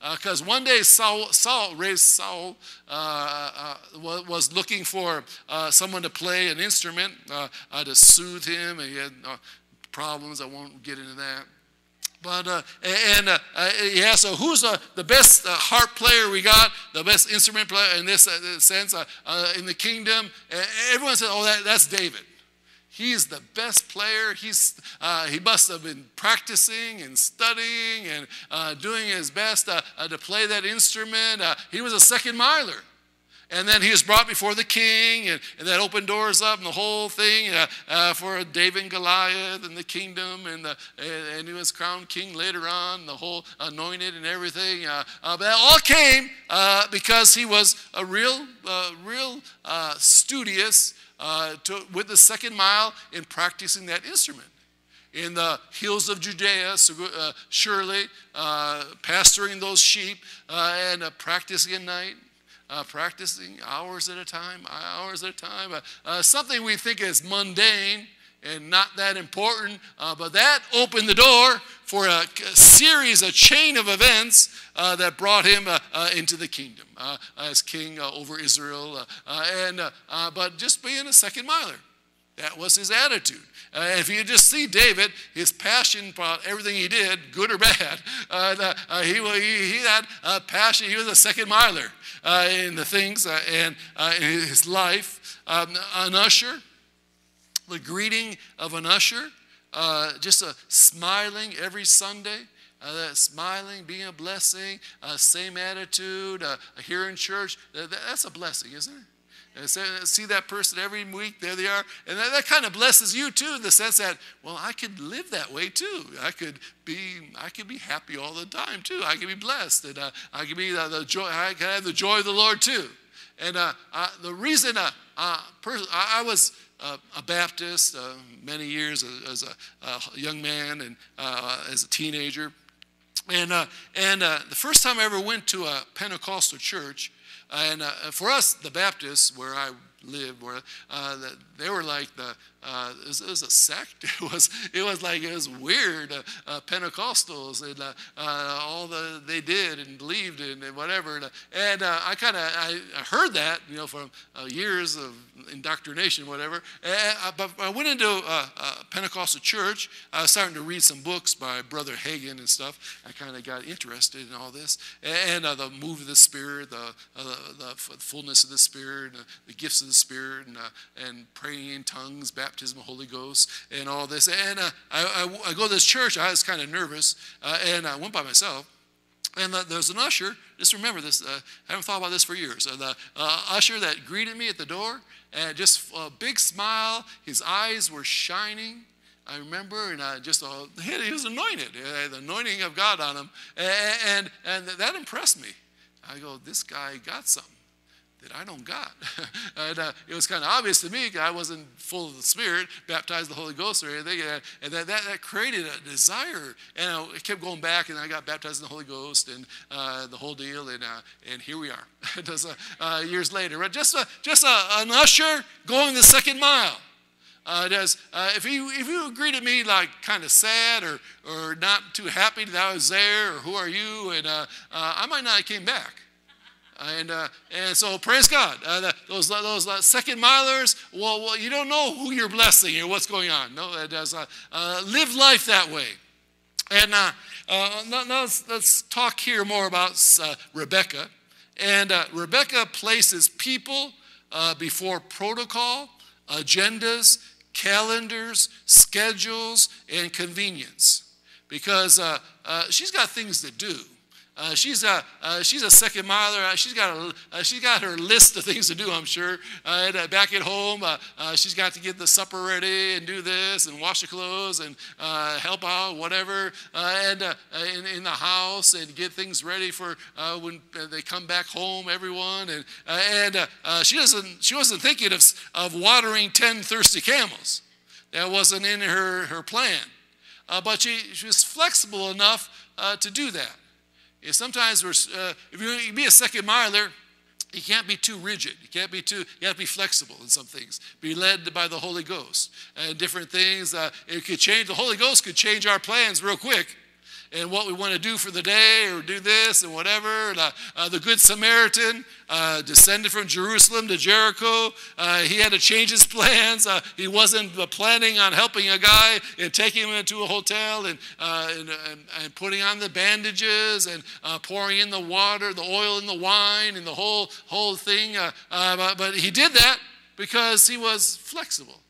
Because uh, one day Saul, Saul raised Saul, uh, uh, was looking for uh, someone to play an instrument uh, uh, to soothe him. And he had problems. I won't get into that. But and yeah, so who's the best harp player we got? The best instrument player in this sense in the kingdom? everyone said, "Oh, that, that's David." He's the best player. He's, uh, he must have been practicing and studying and uh, doing his best uh, uh to play that instrument. Uh, he was a second miler. And then he was brought before the king, and, and that opened doors up and the whole thing uh, for David and Goliath and the kingdom, and, the, and, and, he was crowned king later on, the whole anointed and everything. but that all came because he was a real, real studious uh, to, with the second mile in practicing that instrument. In the hills of Judea, so, uh, surely uh, those sheep uh, and uh, practicing at night, practicing hours at a time, hours at a time. something we think is mundane and not that important, but that opened the door for a, series, a chain of events uh, that brought him uh, uh into the kingdom uh, as king uh, over Israel. and but just being a second miler, That was his attitude. Uh, if you just see David, his passion about everything he did, good or bad, uh, uh, he, he, he, had a passion. He was a second miler uh, in the things uh, and uh, in his life. Um, an usher, the greeting of an usher, just a smiling every Sunday. Uh, smiling, being a blessing, uh, same attitude, uh, here in church, that's a blessing, isn't it? And see that person every week, there they are. And that, that, kind of blesses you too, in the sense that, well, I could live that way too. I could be, I could be happy all the time too. I could be blessed, and uh, I could be uh, the joy. I could have the joy of the Lord too. And uh, uh the reason uh, uh, pers- I was Uh, a Baptist uh, many years as a, a, young man and uh, as a teenager, and and the first time I ever went to a Pentecostal church. And uh, for us, the Baptists, where I lived, where uh, they were like the uh, it, was, it, was, a sect. It was it was like it was weird. Uh, uh, Pentecostals and uh, uh, all the they did and believed in and whatever. And, and I kind of I, I, heard that you know from years of indoctrination, whatever. And, but I went into a, Pentecostal church. I was starting to read some books by Brother Hagin and stuff. I kind of got interested in all this and, the move of the Spirit, the, the, the fullness of the Spirit, the gifts of the Spirit, and, and praying in tongues, baptism Holy Ghost and all this. And uh, I, I, I, go to this church. I was kind of nervous, uh, and I went by myself. And uh, there's an usher. Just remember this. Uh, I haven't thought about this for years. Uh, the uh, usher that greeted me at the door, and just a big smile. His eyes were shining. I remember, and I just he was anointed, the anointing of God on him, and, and, and that impressed me. I go, this guy got something that I don't got. and uh, it was kind of obvious to me I wasn't full of the Spirit, baptized the Holy Ghost or anything. And that, that, that created a desire. And I kept going back, and I got baptized in the Holy Ghost and uh, the whole deal. And, uh, and here we are, just, uh, uh, years later. Right? Just, a, just a, an usher going the second mile. Uh, does, uh, if, you, if you greeted me like kind of sad or, or not too happy that I was there, or who are you, and uh, I might not have came back. And, uh, and so praise God. Uh, those, those uh, second milers, well, well, you don't know who you're blessing or what's going on. No, it does. Uh, uh, live life that way. And uh, now, now let's, let's, talk here more about Rebecca. And Rebecca places people before protocol, agendas, calendars, schedules, and convenience because she's got things to do. Uh, she's, a, uh, she's a second miler. Uh, she's, got a, uh, she's got her list of things to do, I'm sure. Uh, and, uh, back at home, she's got to get the supper ready and do this and wash the clothes and help out, whatever, and in, in, the house and get things ready for when they come back home, everyone. And, and she, doesn't, she wasn't thinking of, of watering 10 thirsty camels. That wasn't in her, her plan. but she, she was flexible enough to do that. Yeah, sometimes we're, uh, if to be a second miler, you can't be too rigid. You can't be too, you have to be flexible in some things. Be led by the Holy Ghost. And different things, uh, it could change, the Holy Ghost could change our plans real quick and what we want to do for the day or do this and whatever. And, uh, uh, the Good Samaritan uh, descended from Jerusalem to Jericho. Uh, he had to change his plans. Uh, he wasn't planning on helping a guy and taking him into a hotel and, uh, and, and, and, putting on the bandages and pouring in the water, the oil and the wine and the whole, whole thing. But, but he did that because he was flexible.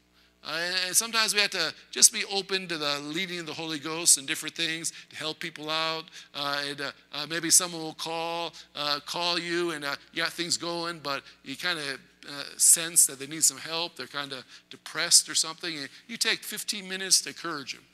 Uh, and sometimes we have to just be open to the leading of the Holy Ghost and different things to help people out. Uh, and uh, uh maybe someone will call, uh, call you, and uh, you got things going, but you kind of sense that they need some help. They're kind of depressed or something, and you take 15 minutes to encourage them.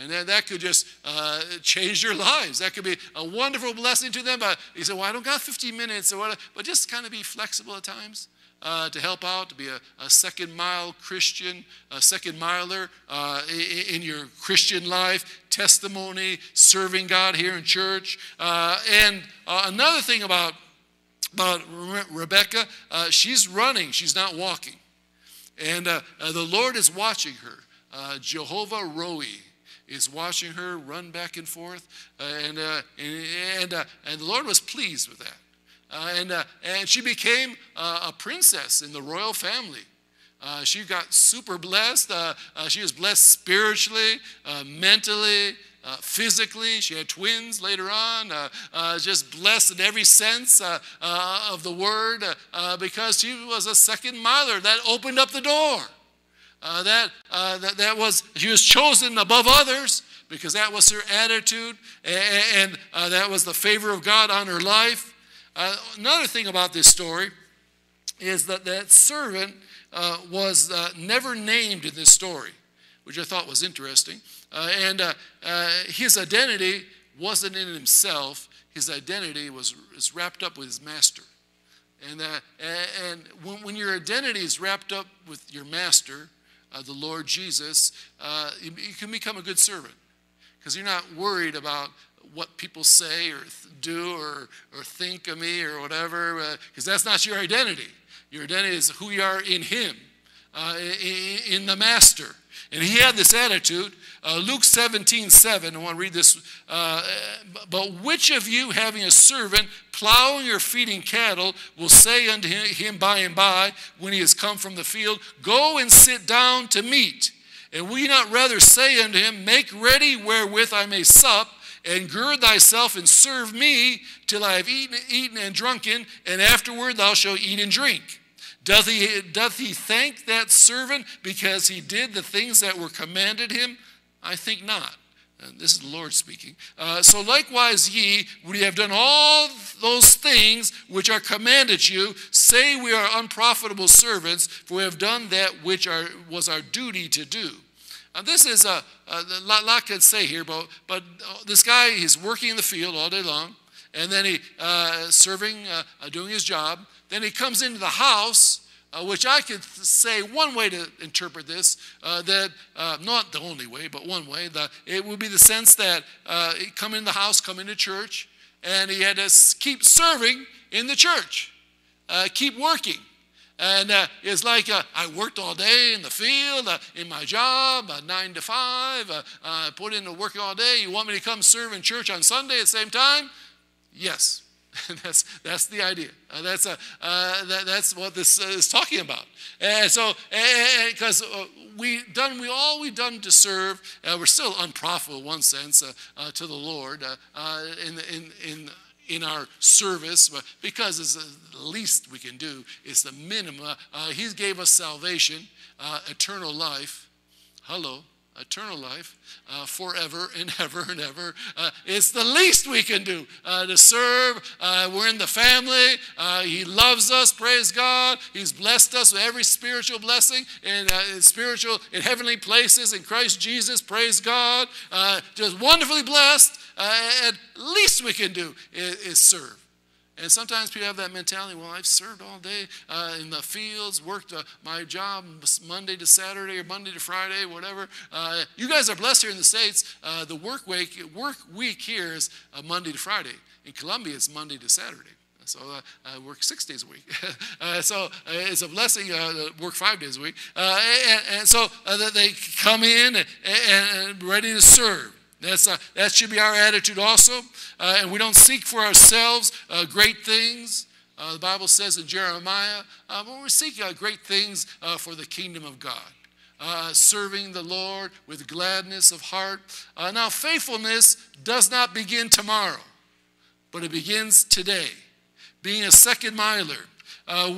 And then that could just uh, change their lives. That could be a wonderful blessing to them. But you say, well, I don't got 15 minutes or whatever. But just kind of be flexible at times uh, to help out, to be a, a, second mile Christian, a second miler uh, in, in, your Christian life, testimony, serving God here in church. Uh, and uh, another thing about, about Rebecca, uh, she's running, she's not walking. And uh, the Lord is watching her. Jehovah Roi is watching her run back and forth. and, and, and, and the Lord was pleased with that. Uh, and, uh, and she became uh, a princess in the royal family. She got super blessed. She was blessed spiritually, mentally, uh, physically. She had twins later on. Uh, uh, just blessed in every sense of the word because she was a second miler that opened up the door. That, that, that was, she was chosen above others because that was her attitude and, and that was the favor of God on her life. Uh, another thing about this story is that that servant uh, was uh, never named in this story, which I thought was interesting. Uh, and uh, uh, his identity wasn't in himself, his identity was, was wrapped up with his master. And, and when, when your identity is wrapped up with your master, the Lord Jesus, you, you can become a good servant because you're not worried about what people say or do or, or think of me or whatever, because that's not your identity. Your identity is who you are in Him, uh, in, in the Master. And he had this attitude. Uh, Luke 17, 7, I want to read this. Uh, but which of you, having a servant plowing or feeding cattle, will say unto him by and by, when he has come from the field, Go and sit down to meat? And will you not rather say unto him, Make ready wherewith I may sup, and gird thyself and serve me till I have eaten, eaten and drunken, and afterward thou shalt eat and drink? Doth he, doth he thank that servant because he did the things that were commanded him? I think not. And this is the Lord speaking. Uh, so likewise, ye, we have done all those things which are commanded you, say we are unprofitable servants, for we have done that which are, was our duty to do. Uh, this is a, a lot, lot could say here, but, but uh, this guy, he's working in the field all day long, and then he uh, serving, uh, uh, doing his job. Then he comes into the house, uh, which I could say one way to interpret this, uh, that not the only way, but one way, that it would be the sense that he come in the house, come into church, and he had to keep serving in the church, keep working. And uh, it's like uh, I worked all day in the field, uh, in my job, uh, nine to five, uh, uh, put in the work all day. You want me to come serve in church on Sunday at the same time? Yes. that's, that's the idea. Uh, that's, that, that's what this is talking about. And so, because we done, we all we've done to serve, we're still unprofitable in one sense to the Lord in, in, in, in our service, because it's the least we can do. It's the minimum. Uh, he gave us salvation, uh, eternal life. Hello eternal life uh, forever and ever and ever. Uh, it's the least we can do uh, to serve. Uh, we're in the family. Uh, he loves us, praise God. He's blessed us with every spiritual blessing in, uh, spiritual, in heavenly places in Christ Jesus, praise God. just wonderfully blessed. and least we can do is, is serve. And sometimes people have that mentality well, I've served all day uh, in the fields, worked uh, my job Monday to Saturday or Monday to Friday, whatever. Uh, you guys are blessed here in the States. Uh, the work week, work week here is uh, Monday to Friday. In Colombia, it's Monday to Saturday. So uh, I work six days a week. so it's a blessing work five days a week. And, and, so they come in and, and ready to serve. That's, uh, that should be our attitude also. Uh, and we don't seek for ourselves uh, great things. Uh, the Bible says in Jeremiah, uh, but we seek uh, great things for the kingdom of God. serving the Lord with gladness of heart. now, faithfulness does not begin tomorrow, but it begins today. Being a second miler,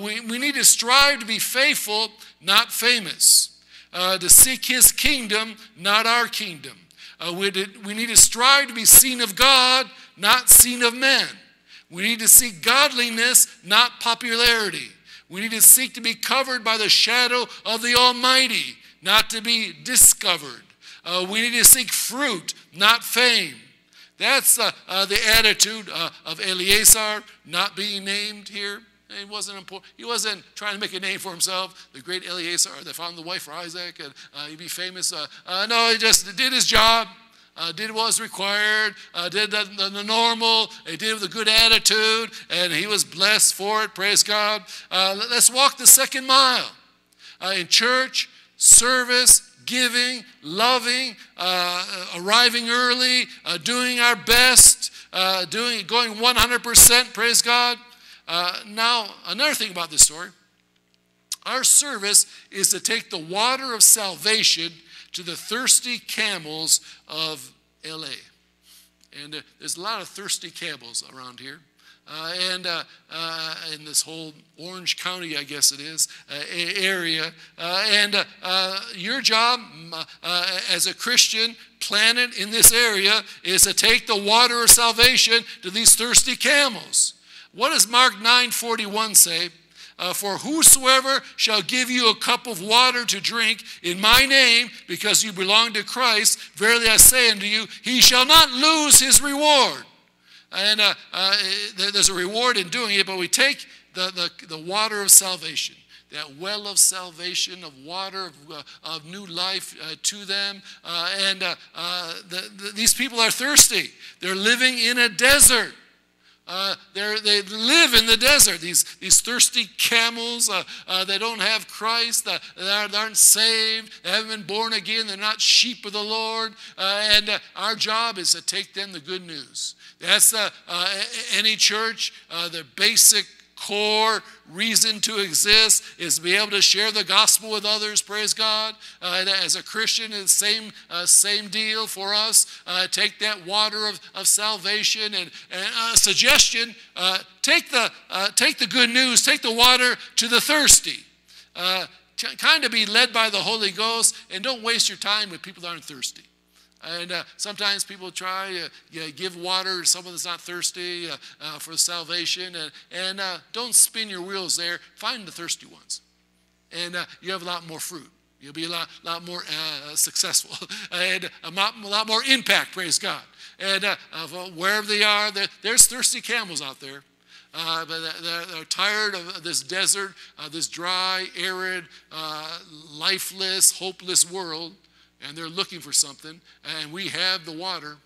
we, we need to strive to be faithful, not famous. to seek his kingdom, not our kingdom. Uh, we, we need to strive to be seen of God, not seen of men. We need to seek godliness, not popularity. We need to seek to be covered by the shadow of the Almighty, not to be discovered. Uh, we need to seek fruit, not fame. That's uh, uh, the attitude uh, of Eliezer, not being named here. He wasn't important. He wasn't trying to make a name for himself. The great Eliezer that found the wife for Isaac and uh, he'd be famous. Uh, uh, no, he just did his job. Uh, did what was required, uh, did the, the, the, normal, he did it with a good attitude, and he was blessed for it. Praise God. Uh, let's walk the second mile in church, service, giving, loving, arriving early, doing our best, doing, going 100%. Praise God. Uh, now, another thing about this story Our service is to take the water of salvation to the thirsty camels of LA. And uh, there's a lot of thirsty camels around here. Uh, and uh, uh, in this whole Orange County, I guess it is, uh, area. Uh, and your job as a Christian planted in this area is to take the water of salvation to these thirsty camels. What does Mark 9:41 say? Uh, for whosoever shall give you a cup of water to drink in my name, because you belong to Christ, verily I say unto you, he shall not lose his reward. And uh, uh, there's a reward in doing it, but we take the, the, the water of salvation that well of salvation, of water, of, uh, of new life uh, to them. Uh, and uh, the, the, these people are thirsty. They're living in a desert. Uh, they live in the desert. These, these thirsty camels, uh, uh, they don't have Christ, uh, they, aren't, saved, they haven't been born again, they're not sheep of the Lord. Uh, and uh, our job is to take them the good news. That's any church, the basic core reason to exist is to be able to share the gospel with others praise god. Uh, as a christian it's same, uh, same deal for us. Uh, take that water of, of salvation and, and a suggestion uh, take, the, uh, take the good news take the water to the thirsty. Uh, kind of be led by the holy ghost and don't waste your time with people that aren't thirsty and uh, sometimes people try uh, you give water to someone that's not thirsty uh, uh for salvation. And, and uh, don't spin your wheels there. Find the thirsty ones. And uh, you have a lot more fruit. You'll be a lot, lot more successful and a lot, a lot, more impact, praise God. And wherever they are, there's thirsty camels out there. Uh, they're, they're, tired of this desert, uh, this dry, arid, uh, lifeless, hopeless world and they're looking for something, and we have the water.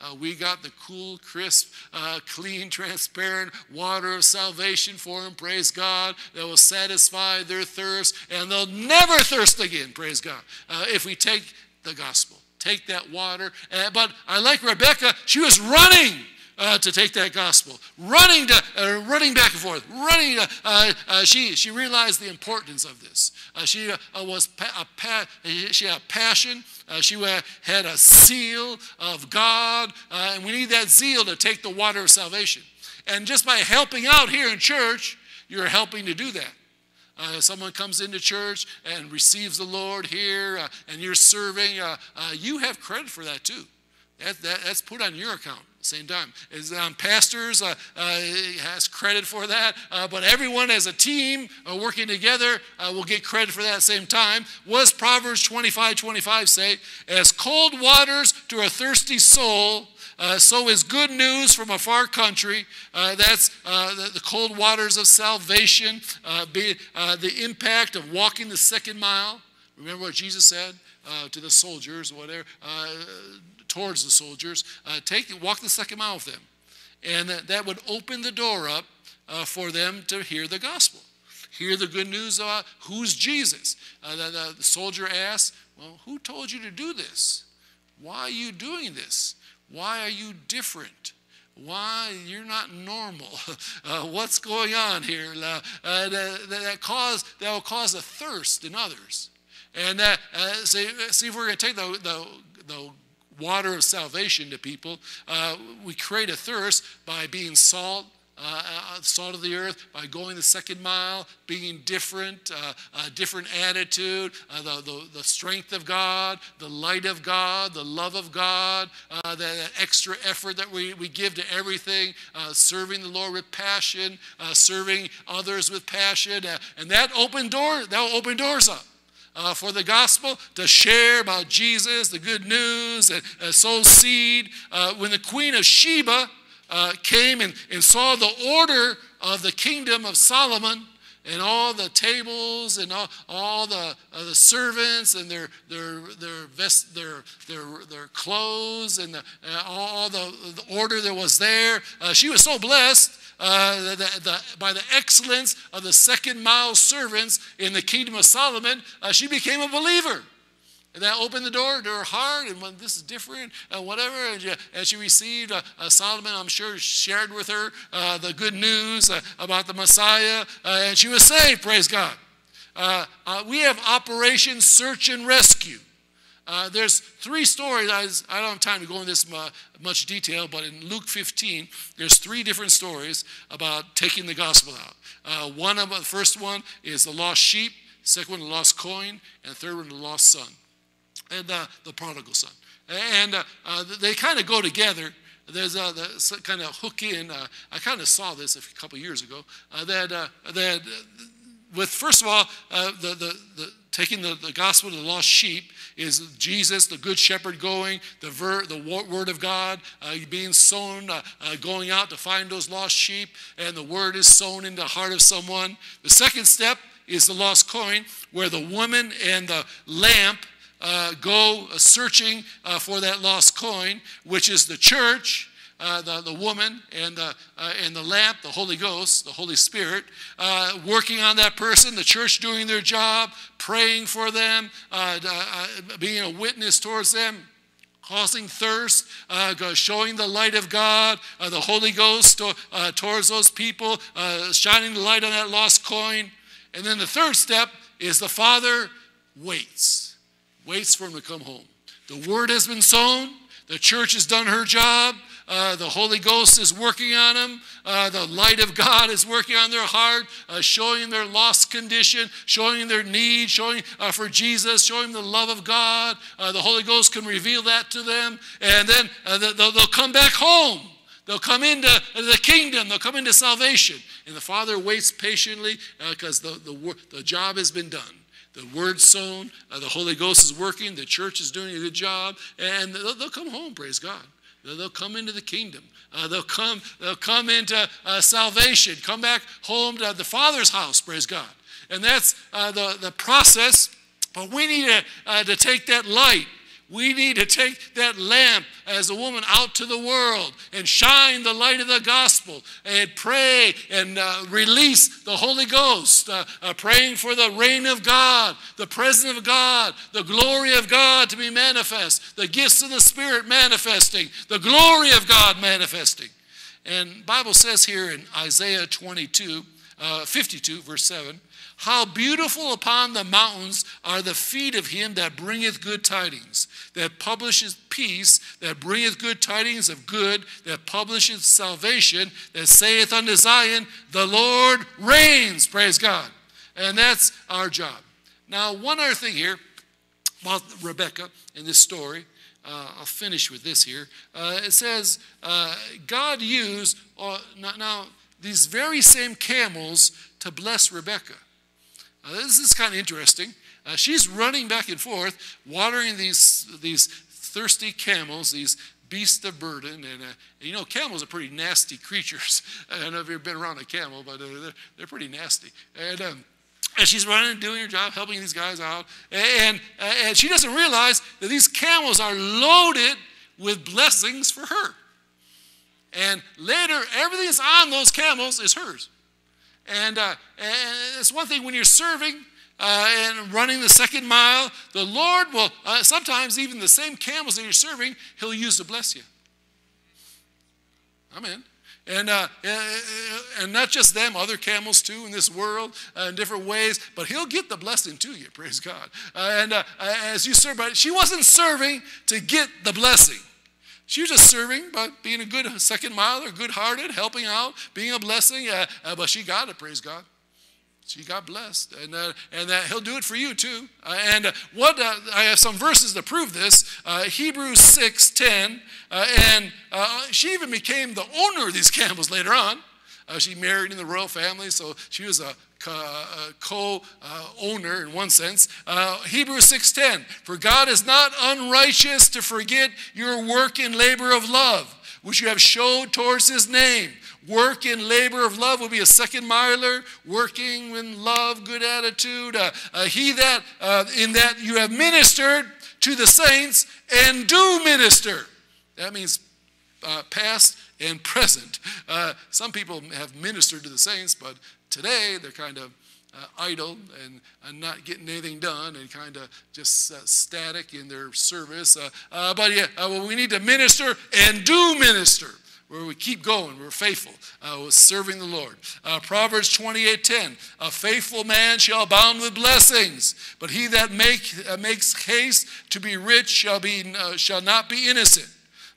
Uh, we got the cool, crisp, uh, clean, transparent water of salvation for them, praise God, that will satisfy their thirst, and they'll never thirst again, praise God, uh, if we take the gospel. Take that water. But I like Rebecca, she was running uh, to take that gospel, running to, uh, running back and forth, running. To, uh, uh she she realized the importance of this. Uh, she uh, was pa- a pa- she had a passion. she had a seal of God, and we need that zeal to take the water of salvation. And just by helping out here in church, you're helping to do that. Uh, someone comes into church and receives the Lord here, uh, and you're serving, uh, you have credit for that too. That, that, that's put on your account same time. Is um, pastors uh, uh, has credit for that, uh, but everyone as a team uh, working together uh, will get credit for that same time. Was Proverbs 25, 25 say, as cold waters to a thirsty soul, uh, so is good news from a far country. That's the, the, cold waters of salvation, be, the impact of walking the second mile. Remember what Jesus said to the soldiers, whatever towards the soldiers, uh, take walk the second mile with them. And that, that would open the door up uh, for them to hear the gospel. Hear the good news about who's Jesus. Uh, the, the, the soldier asks, Well, who told you to do this? Why are you doing this? Why are you different? Why you're not normal? Uh, what's going on here? Uh, uh, that, that, cause, that will cause a thirst in others. And that, uh, see, see if we're going to take the, the, the water of salvation to people. Uh, we create a thirst by being salt. Uh, uh, salt of the earth by going the second mile, being different, uh, a different attitude, uh, the, the, the, strength of God, the light of God, the love of God, uh, that, extra effort that we, we give to everything, uh, serving the Lord with passion, serving others with passion, and that open door, that will open doors up uh, for the gospel, to share about Jesus, the good news, and uh, sow seed. Uh, when the Queen of Sheba uh, came and, and saw the order of the kingdom of Solomon, and all the tables and all, all the, uh, the servants and their their their vest their their, their clothes and the, uh, all the, the order that was there. Uh, she was so blessed uh, the, the, by the excellence of the second mile servants in the kingdom of Solomon, uh, she became a believer. And that opened the door to her heart, and when this is different, and whatever. And she, and she received uh, uh, Solomon, I'm sure, shared with her uh, the good news uh, about the Messiah, uh, and she was saved. Praise God. Uh, we have Operation Search and Rescue. There's three stories. I, I don't have time to go into this mu- much detail, but in Luke 15, there's three different stories about taking the gospel out. One of the first one is the lost sheep, second one the lost coin, and the third one the lost son, and uh, the prodigal son. And uh, uh, they kind of go together. There's a kind of hook in. Uh, I kind of saw this a couple years ago. Uh, that uh, that with first of all, the, the, the taking the, the gospel to the lost sheep is Jesus, the good shepherd, going, the, ver, the word of God uh, being sown, uh, uh, going out to find those lost sheep, and the word is sown in the heart of someone. The second step is the lost coin, where the woman and the lamp uh, go uh, searching uh, for that lost coin, which is the church. Uh, the, the woman and the, uh, and the lamp, the Holy Ghost, the Holy Spirit, uh, working on that person, the church doing their job, praying for them, uh, uh, being a witness towards them, causing thirst, showing the light of God, the Holy Ghost to, towards those people, shining the light on that lost coin. And then the third step is the Father waits, waits for him to come home. The word has been sown, the church has done her job. Uh, the Holy Ghost is working on them. Uh, the light of God is working on their heart, uh, showing their lost condition, showing their need, showing uh, for Jesus, showing the love of God. Uh, the Holy Ghost can reveal that to them, and then uh, they'll, they'll come back home. They'll come into the kingdom. They'll come into salvation. And the Father waits patiently because the, the, the job has been done. The word sown, uh, the Holy Ghost is working, the church is doing a good job, and they'll, they'll come home, praise God. They'll they'll come into the kingdom. Uh, they'll come. They'll come into uh, salvation. Come back home to the Father's house. Praise God. And that's uh, the the process. But we need to, uh, to take that light. We need to take that lamp as a woman out to the world and shine the light of the gospel and pray and uh, release the Holy Ghost, uh, uh, praying for the reign of God, the presence of God, the glory of God to be manifest, the gifts of the Spirit manifesting, the glory of God manifesting. And Bible says here in Isaiah 22, uh, 52, verse 7, how beautiful upon the mountains are the feet of him that bringeth good tidings, that publisheth peace, that bringeth good tidings of good, that publisheth salvation, that saith unto Zion, The Lord reigns. Praise God. And that's our job. Now, one other thing here about Rebecca in this story. Uh, I'll finish with this here. Uh, it says, uh, God used uh, now, now these very same camels to bless Rebecca. Uh, this is kind of interesting. Uh, she's running back and forth, watering these, these thirsty camels, these beasts of burden. And uh, you know, camels are pretty nasty creatures. I don't know if you've been around a camel, but they're, they're pretty nasty. And, um, and she's running and doing her job, helping these guys out. And, uh, and she doesn't realize that these camels are loaded with blessings for her. And later, everything that's on those camels is hers. And, uh, and it's one thing when you're serving uh, and running the second mile, the Lord will, uh, sometimes even the same camels that you're serving, He'll use to bless you. Amen. And, uh, and not just them, other camels too in this world uh, in different ways, but he'll get the blessing to you, praise God. Uh, and uh, as you serve, but she wasn't serving to get the blessing. She was just serving by being a good second or good hearted, helping out, being a blessing, uh, uh, but she got it, praise God. She got blessed, and uh, and that He'll do it for you too. Uh, and uh, what uh, I have some verses to prove this. Hebrews six ten, uh, and she even became the owner of these camels later on. She married in the royal family, so she was a co-owner in one sense. Uh, Hebrews 6:10, for God is not unrighteous to forget your work and labor of love, which you have showed towards his name. Work and labor of love will be a second miler, working in love, good attitude. Uh, uh, he that, uh, in that you have ministered to the saints and do minister. That means uh, past and present. Uh, some people have ministered to the saints, but today they're kind of uh, idle and, and not getting anything done and kind of just uh, static in their service. Uh, uh, but yeah, uh, well, we need to minister and do minister. where we keep going, we're faithful, uh, with serving the Lord. Proverbs 28:10, a faithful man shall abound with blessings, but he that make, makes haste to be rich shall, be, shall not be innocent.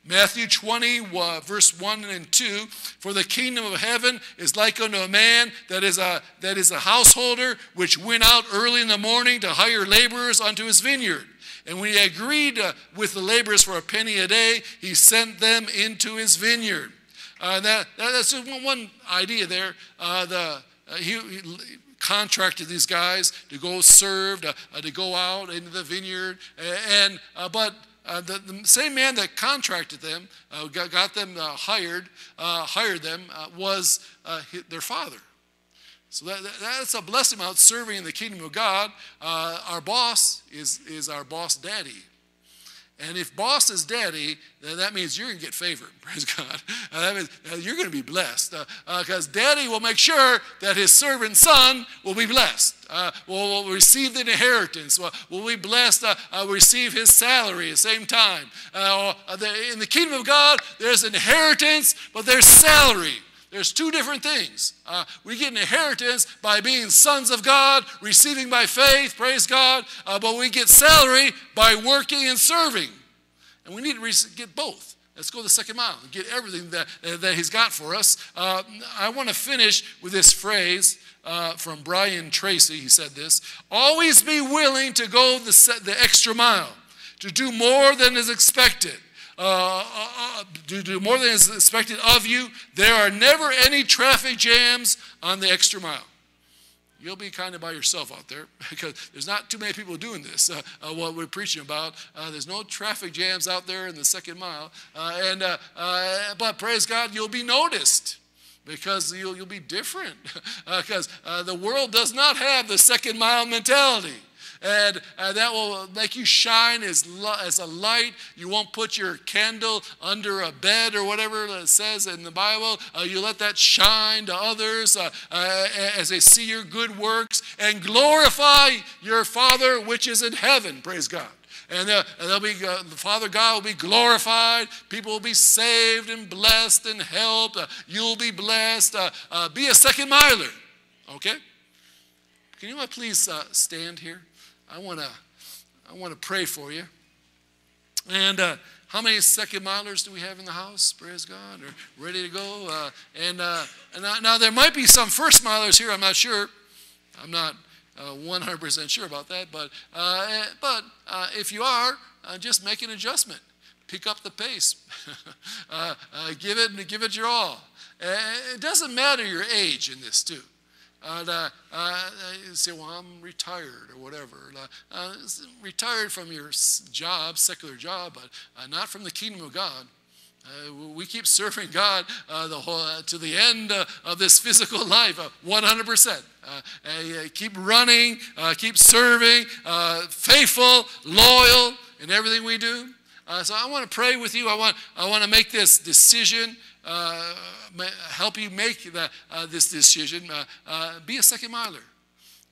Matthew 20, uh, verse 1 and 2 For the kingdom of heaven is like unto a man that is a, that is a householder which went out early in the morning to hire laborers unto his vineyard. And when he agreed uh, with the laborers for a penny a day, he sent them into his vineyard. Uh, that, that's just one, idea there. Uh, the, he, he contracted these guys to go serve, to, uh, to go out into the vineyard. And, uh, but uh, the, the, same man that contracted them, uh, got, got, them uh, hired, hired them, was their father. So that, that, that's a blessing about serving in the kingdom of God. our boss is, is our boss daddy. And if boss is daddy, then that means you're going to get favored. Praise God. Uh, that means uh, you're going to be blessed. Because uh, uh daddy will make sure that his servant son will be blessed, uh, will, will, receive the inheritance, will, will be blessed, receive his salary at the same time. In the kingdom of God, there's inheritance, but there's salary. There's two different things. Uh, we get an inheritance by being sons of God, receiving by faith, praise God, uh, but we get salary by working and serving. And we need to get both. Let's go the second mile and get everything that, uh, that He's got for us. Uh, I want to finish with this phrase uh, from Brian Tracy. He said this Always be willing to go the, the extra mile, to do more than is expected uh, uh, uh do, do more than is expected of you. There are never any traffic jams on the extra mile. You'll be kind of by yourself out there because there's not too many people doing this, uh, uh, what we're preaching about. Uh, there's no traffic jams out there in the second mile. And, but praise God, you'll be noticed because you'll, you'll be different because the world does not have the second mile mentality and uh, that will make you shine as, as a light. You won't put your candle under a bed or whatever it says in the Bible. Uh, you let that shine to others uh, uh as they see your good works and glorify your Father which is in heaven. Praise God. And, uh, and they'll be, uh, the Father God will be glorified. People will be saved and blessed and helped. Uh, you'll be blessed. Uh, uh, be a second miler. Okay? Can you please stand here? I want to I want to pray for you. And uh, how many second milers do we have in the house? Praise God. Are ready to go. Uh, and, uh, and now there might be some first milers here. I'm not sure. I'm not 100% uh, sure about that. But, uh, eh, but uh, if you are, just make an adjustment. Pick up the pace. give, it, give it your all. It doesn't matter your age in this, too. Uh, uh, uh, say, well, I'm retired or whatever. Uh, uh retired from your job, secular job, but uh, not from the kingdom of God. Uh, we keep serving God the whole, to the end of this physical life, 100%. keep running, keep serving, faithful, loyal in everything we do. so I want to pray with you. I want, I want to make this decision uh, help you make the, uh, this decision. Uh, uh be a second miler.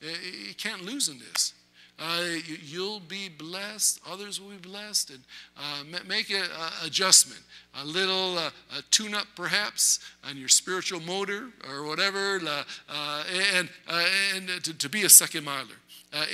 You can't lose in this. Uh, you'll be blessed. Others will be blessed. And uh, make an adjustment, a little tune-up perhaps on your spiritual motor or whatever, and, and to, to be a second miler uh,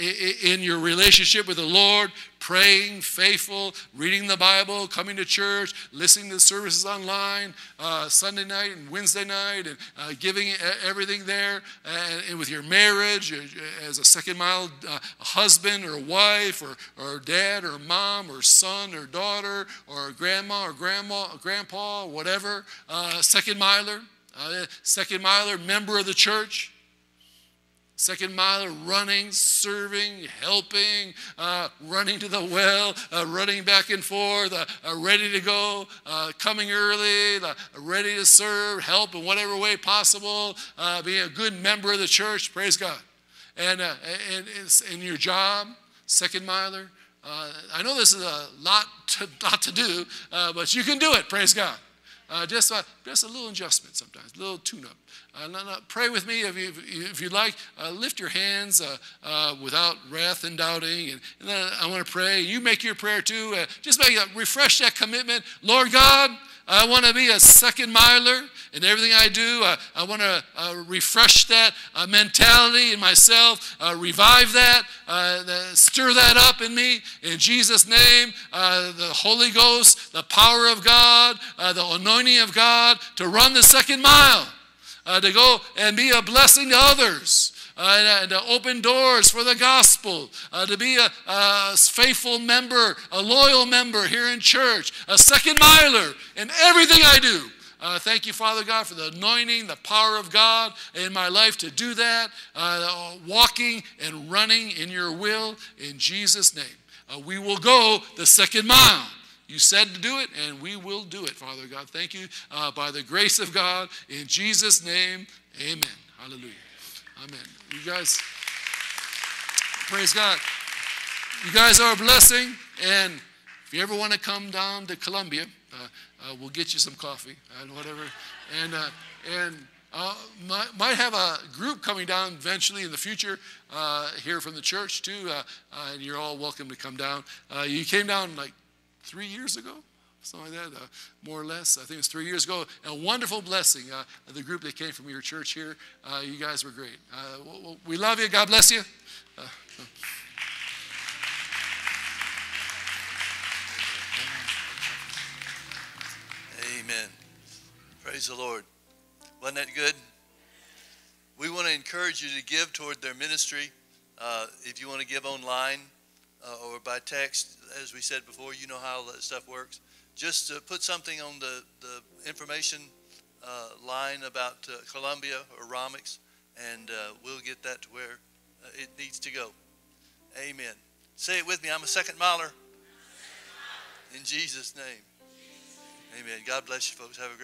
in your relationship with the Lord, praying, faithful, reading the Bible, coming to church, listening to services online, uh, Sunday night and Wednesday night, and uh, giving everything there, and, and, with your marriage uh, as a second mile uh, husband or wife or, or dad or mom or son or daughter or grandma or grandma, or grandpa, or whatever, uh, second miler, second miler, member of the church. Second mile, running, serving, helping, uh, running to the well, uh, running back and forth, uh, uh ready to go, uh, coming early, uh, ready to serve, help in whatever way possible, being a good member of the church. Praise God. And, and in your job, second miler. I know this is a lot to, lot to do, but you can do it. Praise God. just, just a little adjustment sometimes, a little tune up. Uh, pray with me if, you, if you'd like. Uh, lift your hands uh, uh without wrath and doubting. And, and I want to pray. You make your prayer too. Uh, just make refresh that commitment. Lord God, I want to be a second miler in everything I do. I, I want to uh, refresh that uh, mentality in myself, uh, revive that, uh, stir that up in me. In Jesus' name, uh, the Holy Ghost, the power of God, uh, the anointing of God to run the second mile, to go and be a blessing to others uh, to open doors for the gospel, uh, to be a, a, faithful member, a loyal member here in church, a second miler in everything I do. Uh, thank you, Father God, for the anointing, the power of God in my life to do that, uh, walking and running in your will in Jesus' name. Uh, we will go the second mile. You said to do it, and we will do it, Father God. Thank you uh, by the grace of God. In Jesus' name, amen. Hallelujah. Amen. You guys, praise God. You guys are a blessing. And if you ever want to come down to Colombia, uh, uh, we'll get you some coffee and whatever. And, uh, and uh, might, might, have a group coming down eventually in the future uh, here from the church too. Uh, and you're all welcome to come down. you came down like three years ago something like that, uh, more or less. I think it was three years ago. A wonderful blessing. Uh, the group that came from your church here, uh, you guys were great. Uh, we love you. God bless you. Uh, Amen. Praise the Lord. Wasn't that good? We want to encourage you to give toward their ministry. Uh, if you want to give online or by text, as we said before, you know how that stuff works just to put something on the, the information uh, line about uh, Colombia or Romix, and uh, we'll get that to where uh, it needs to go. Amen. Say it with me. I'm a second miler. In Jesus' name. Amen. God bless you, folks. Have a great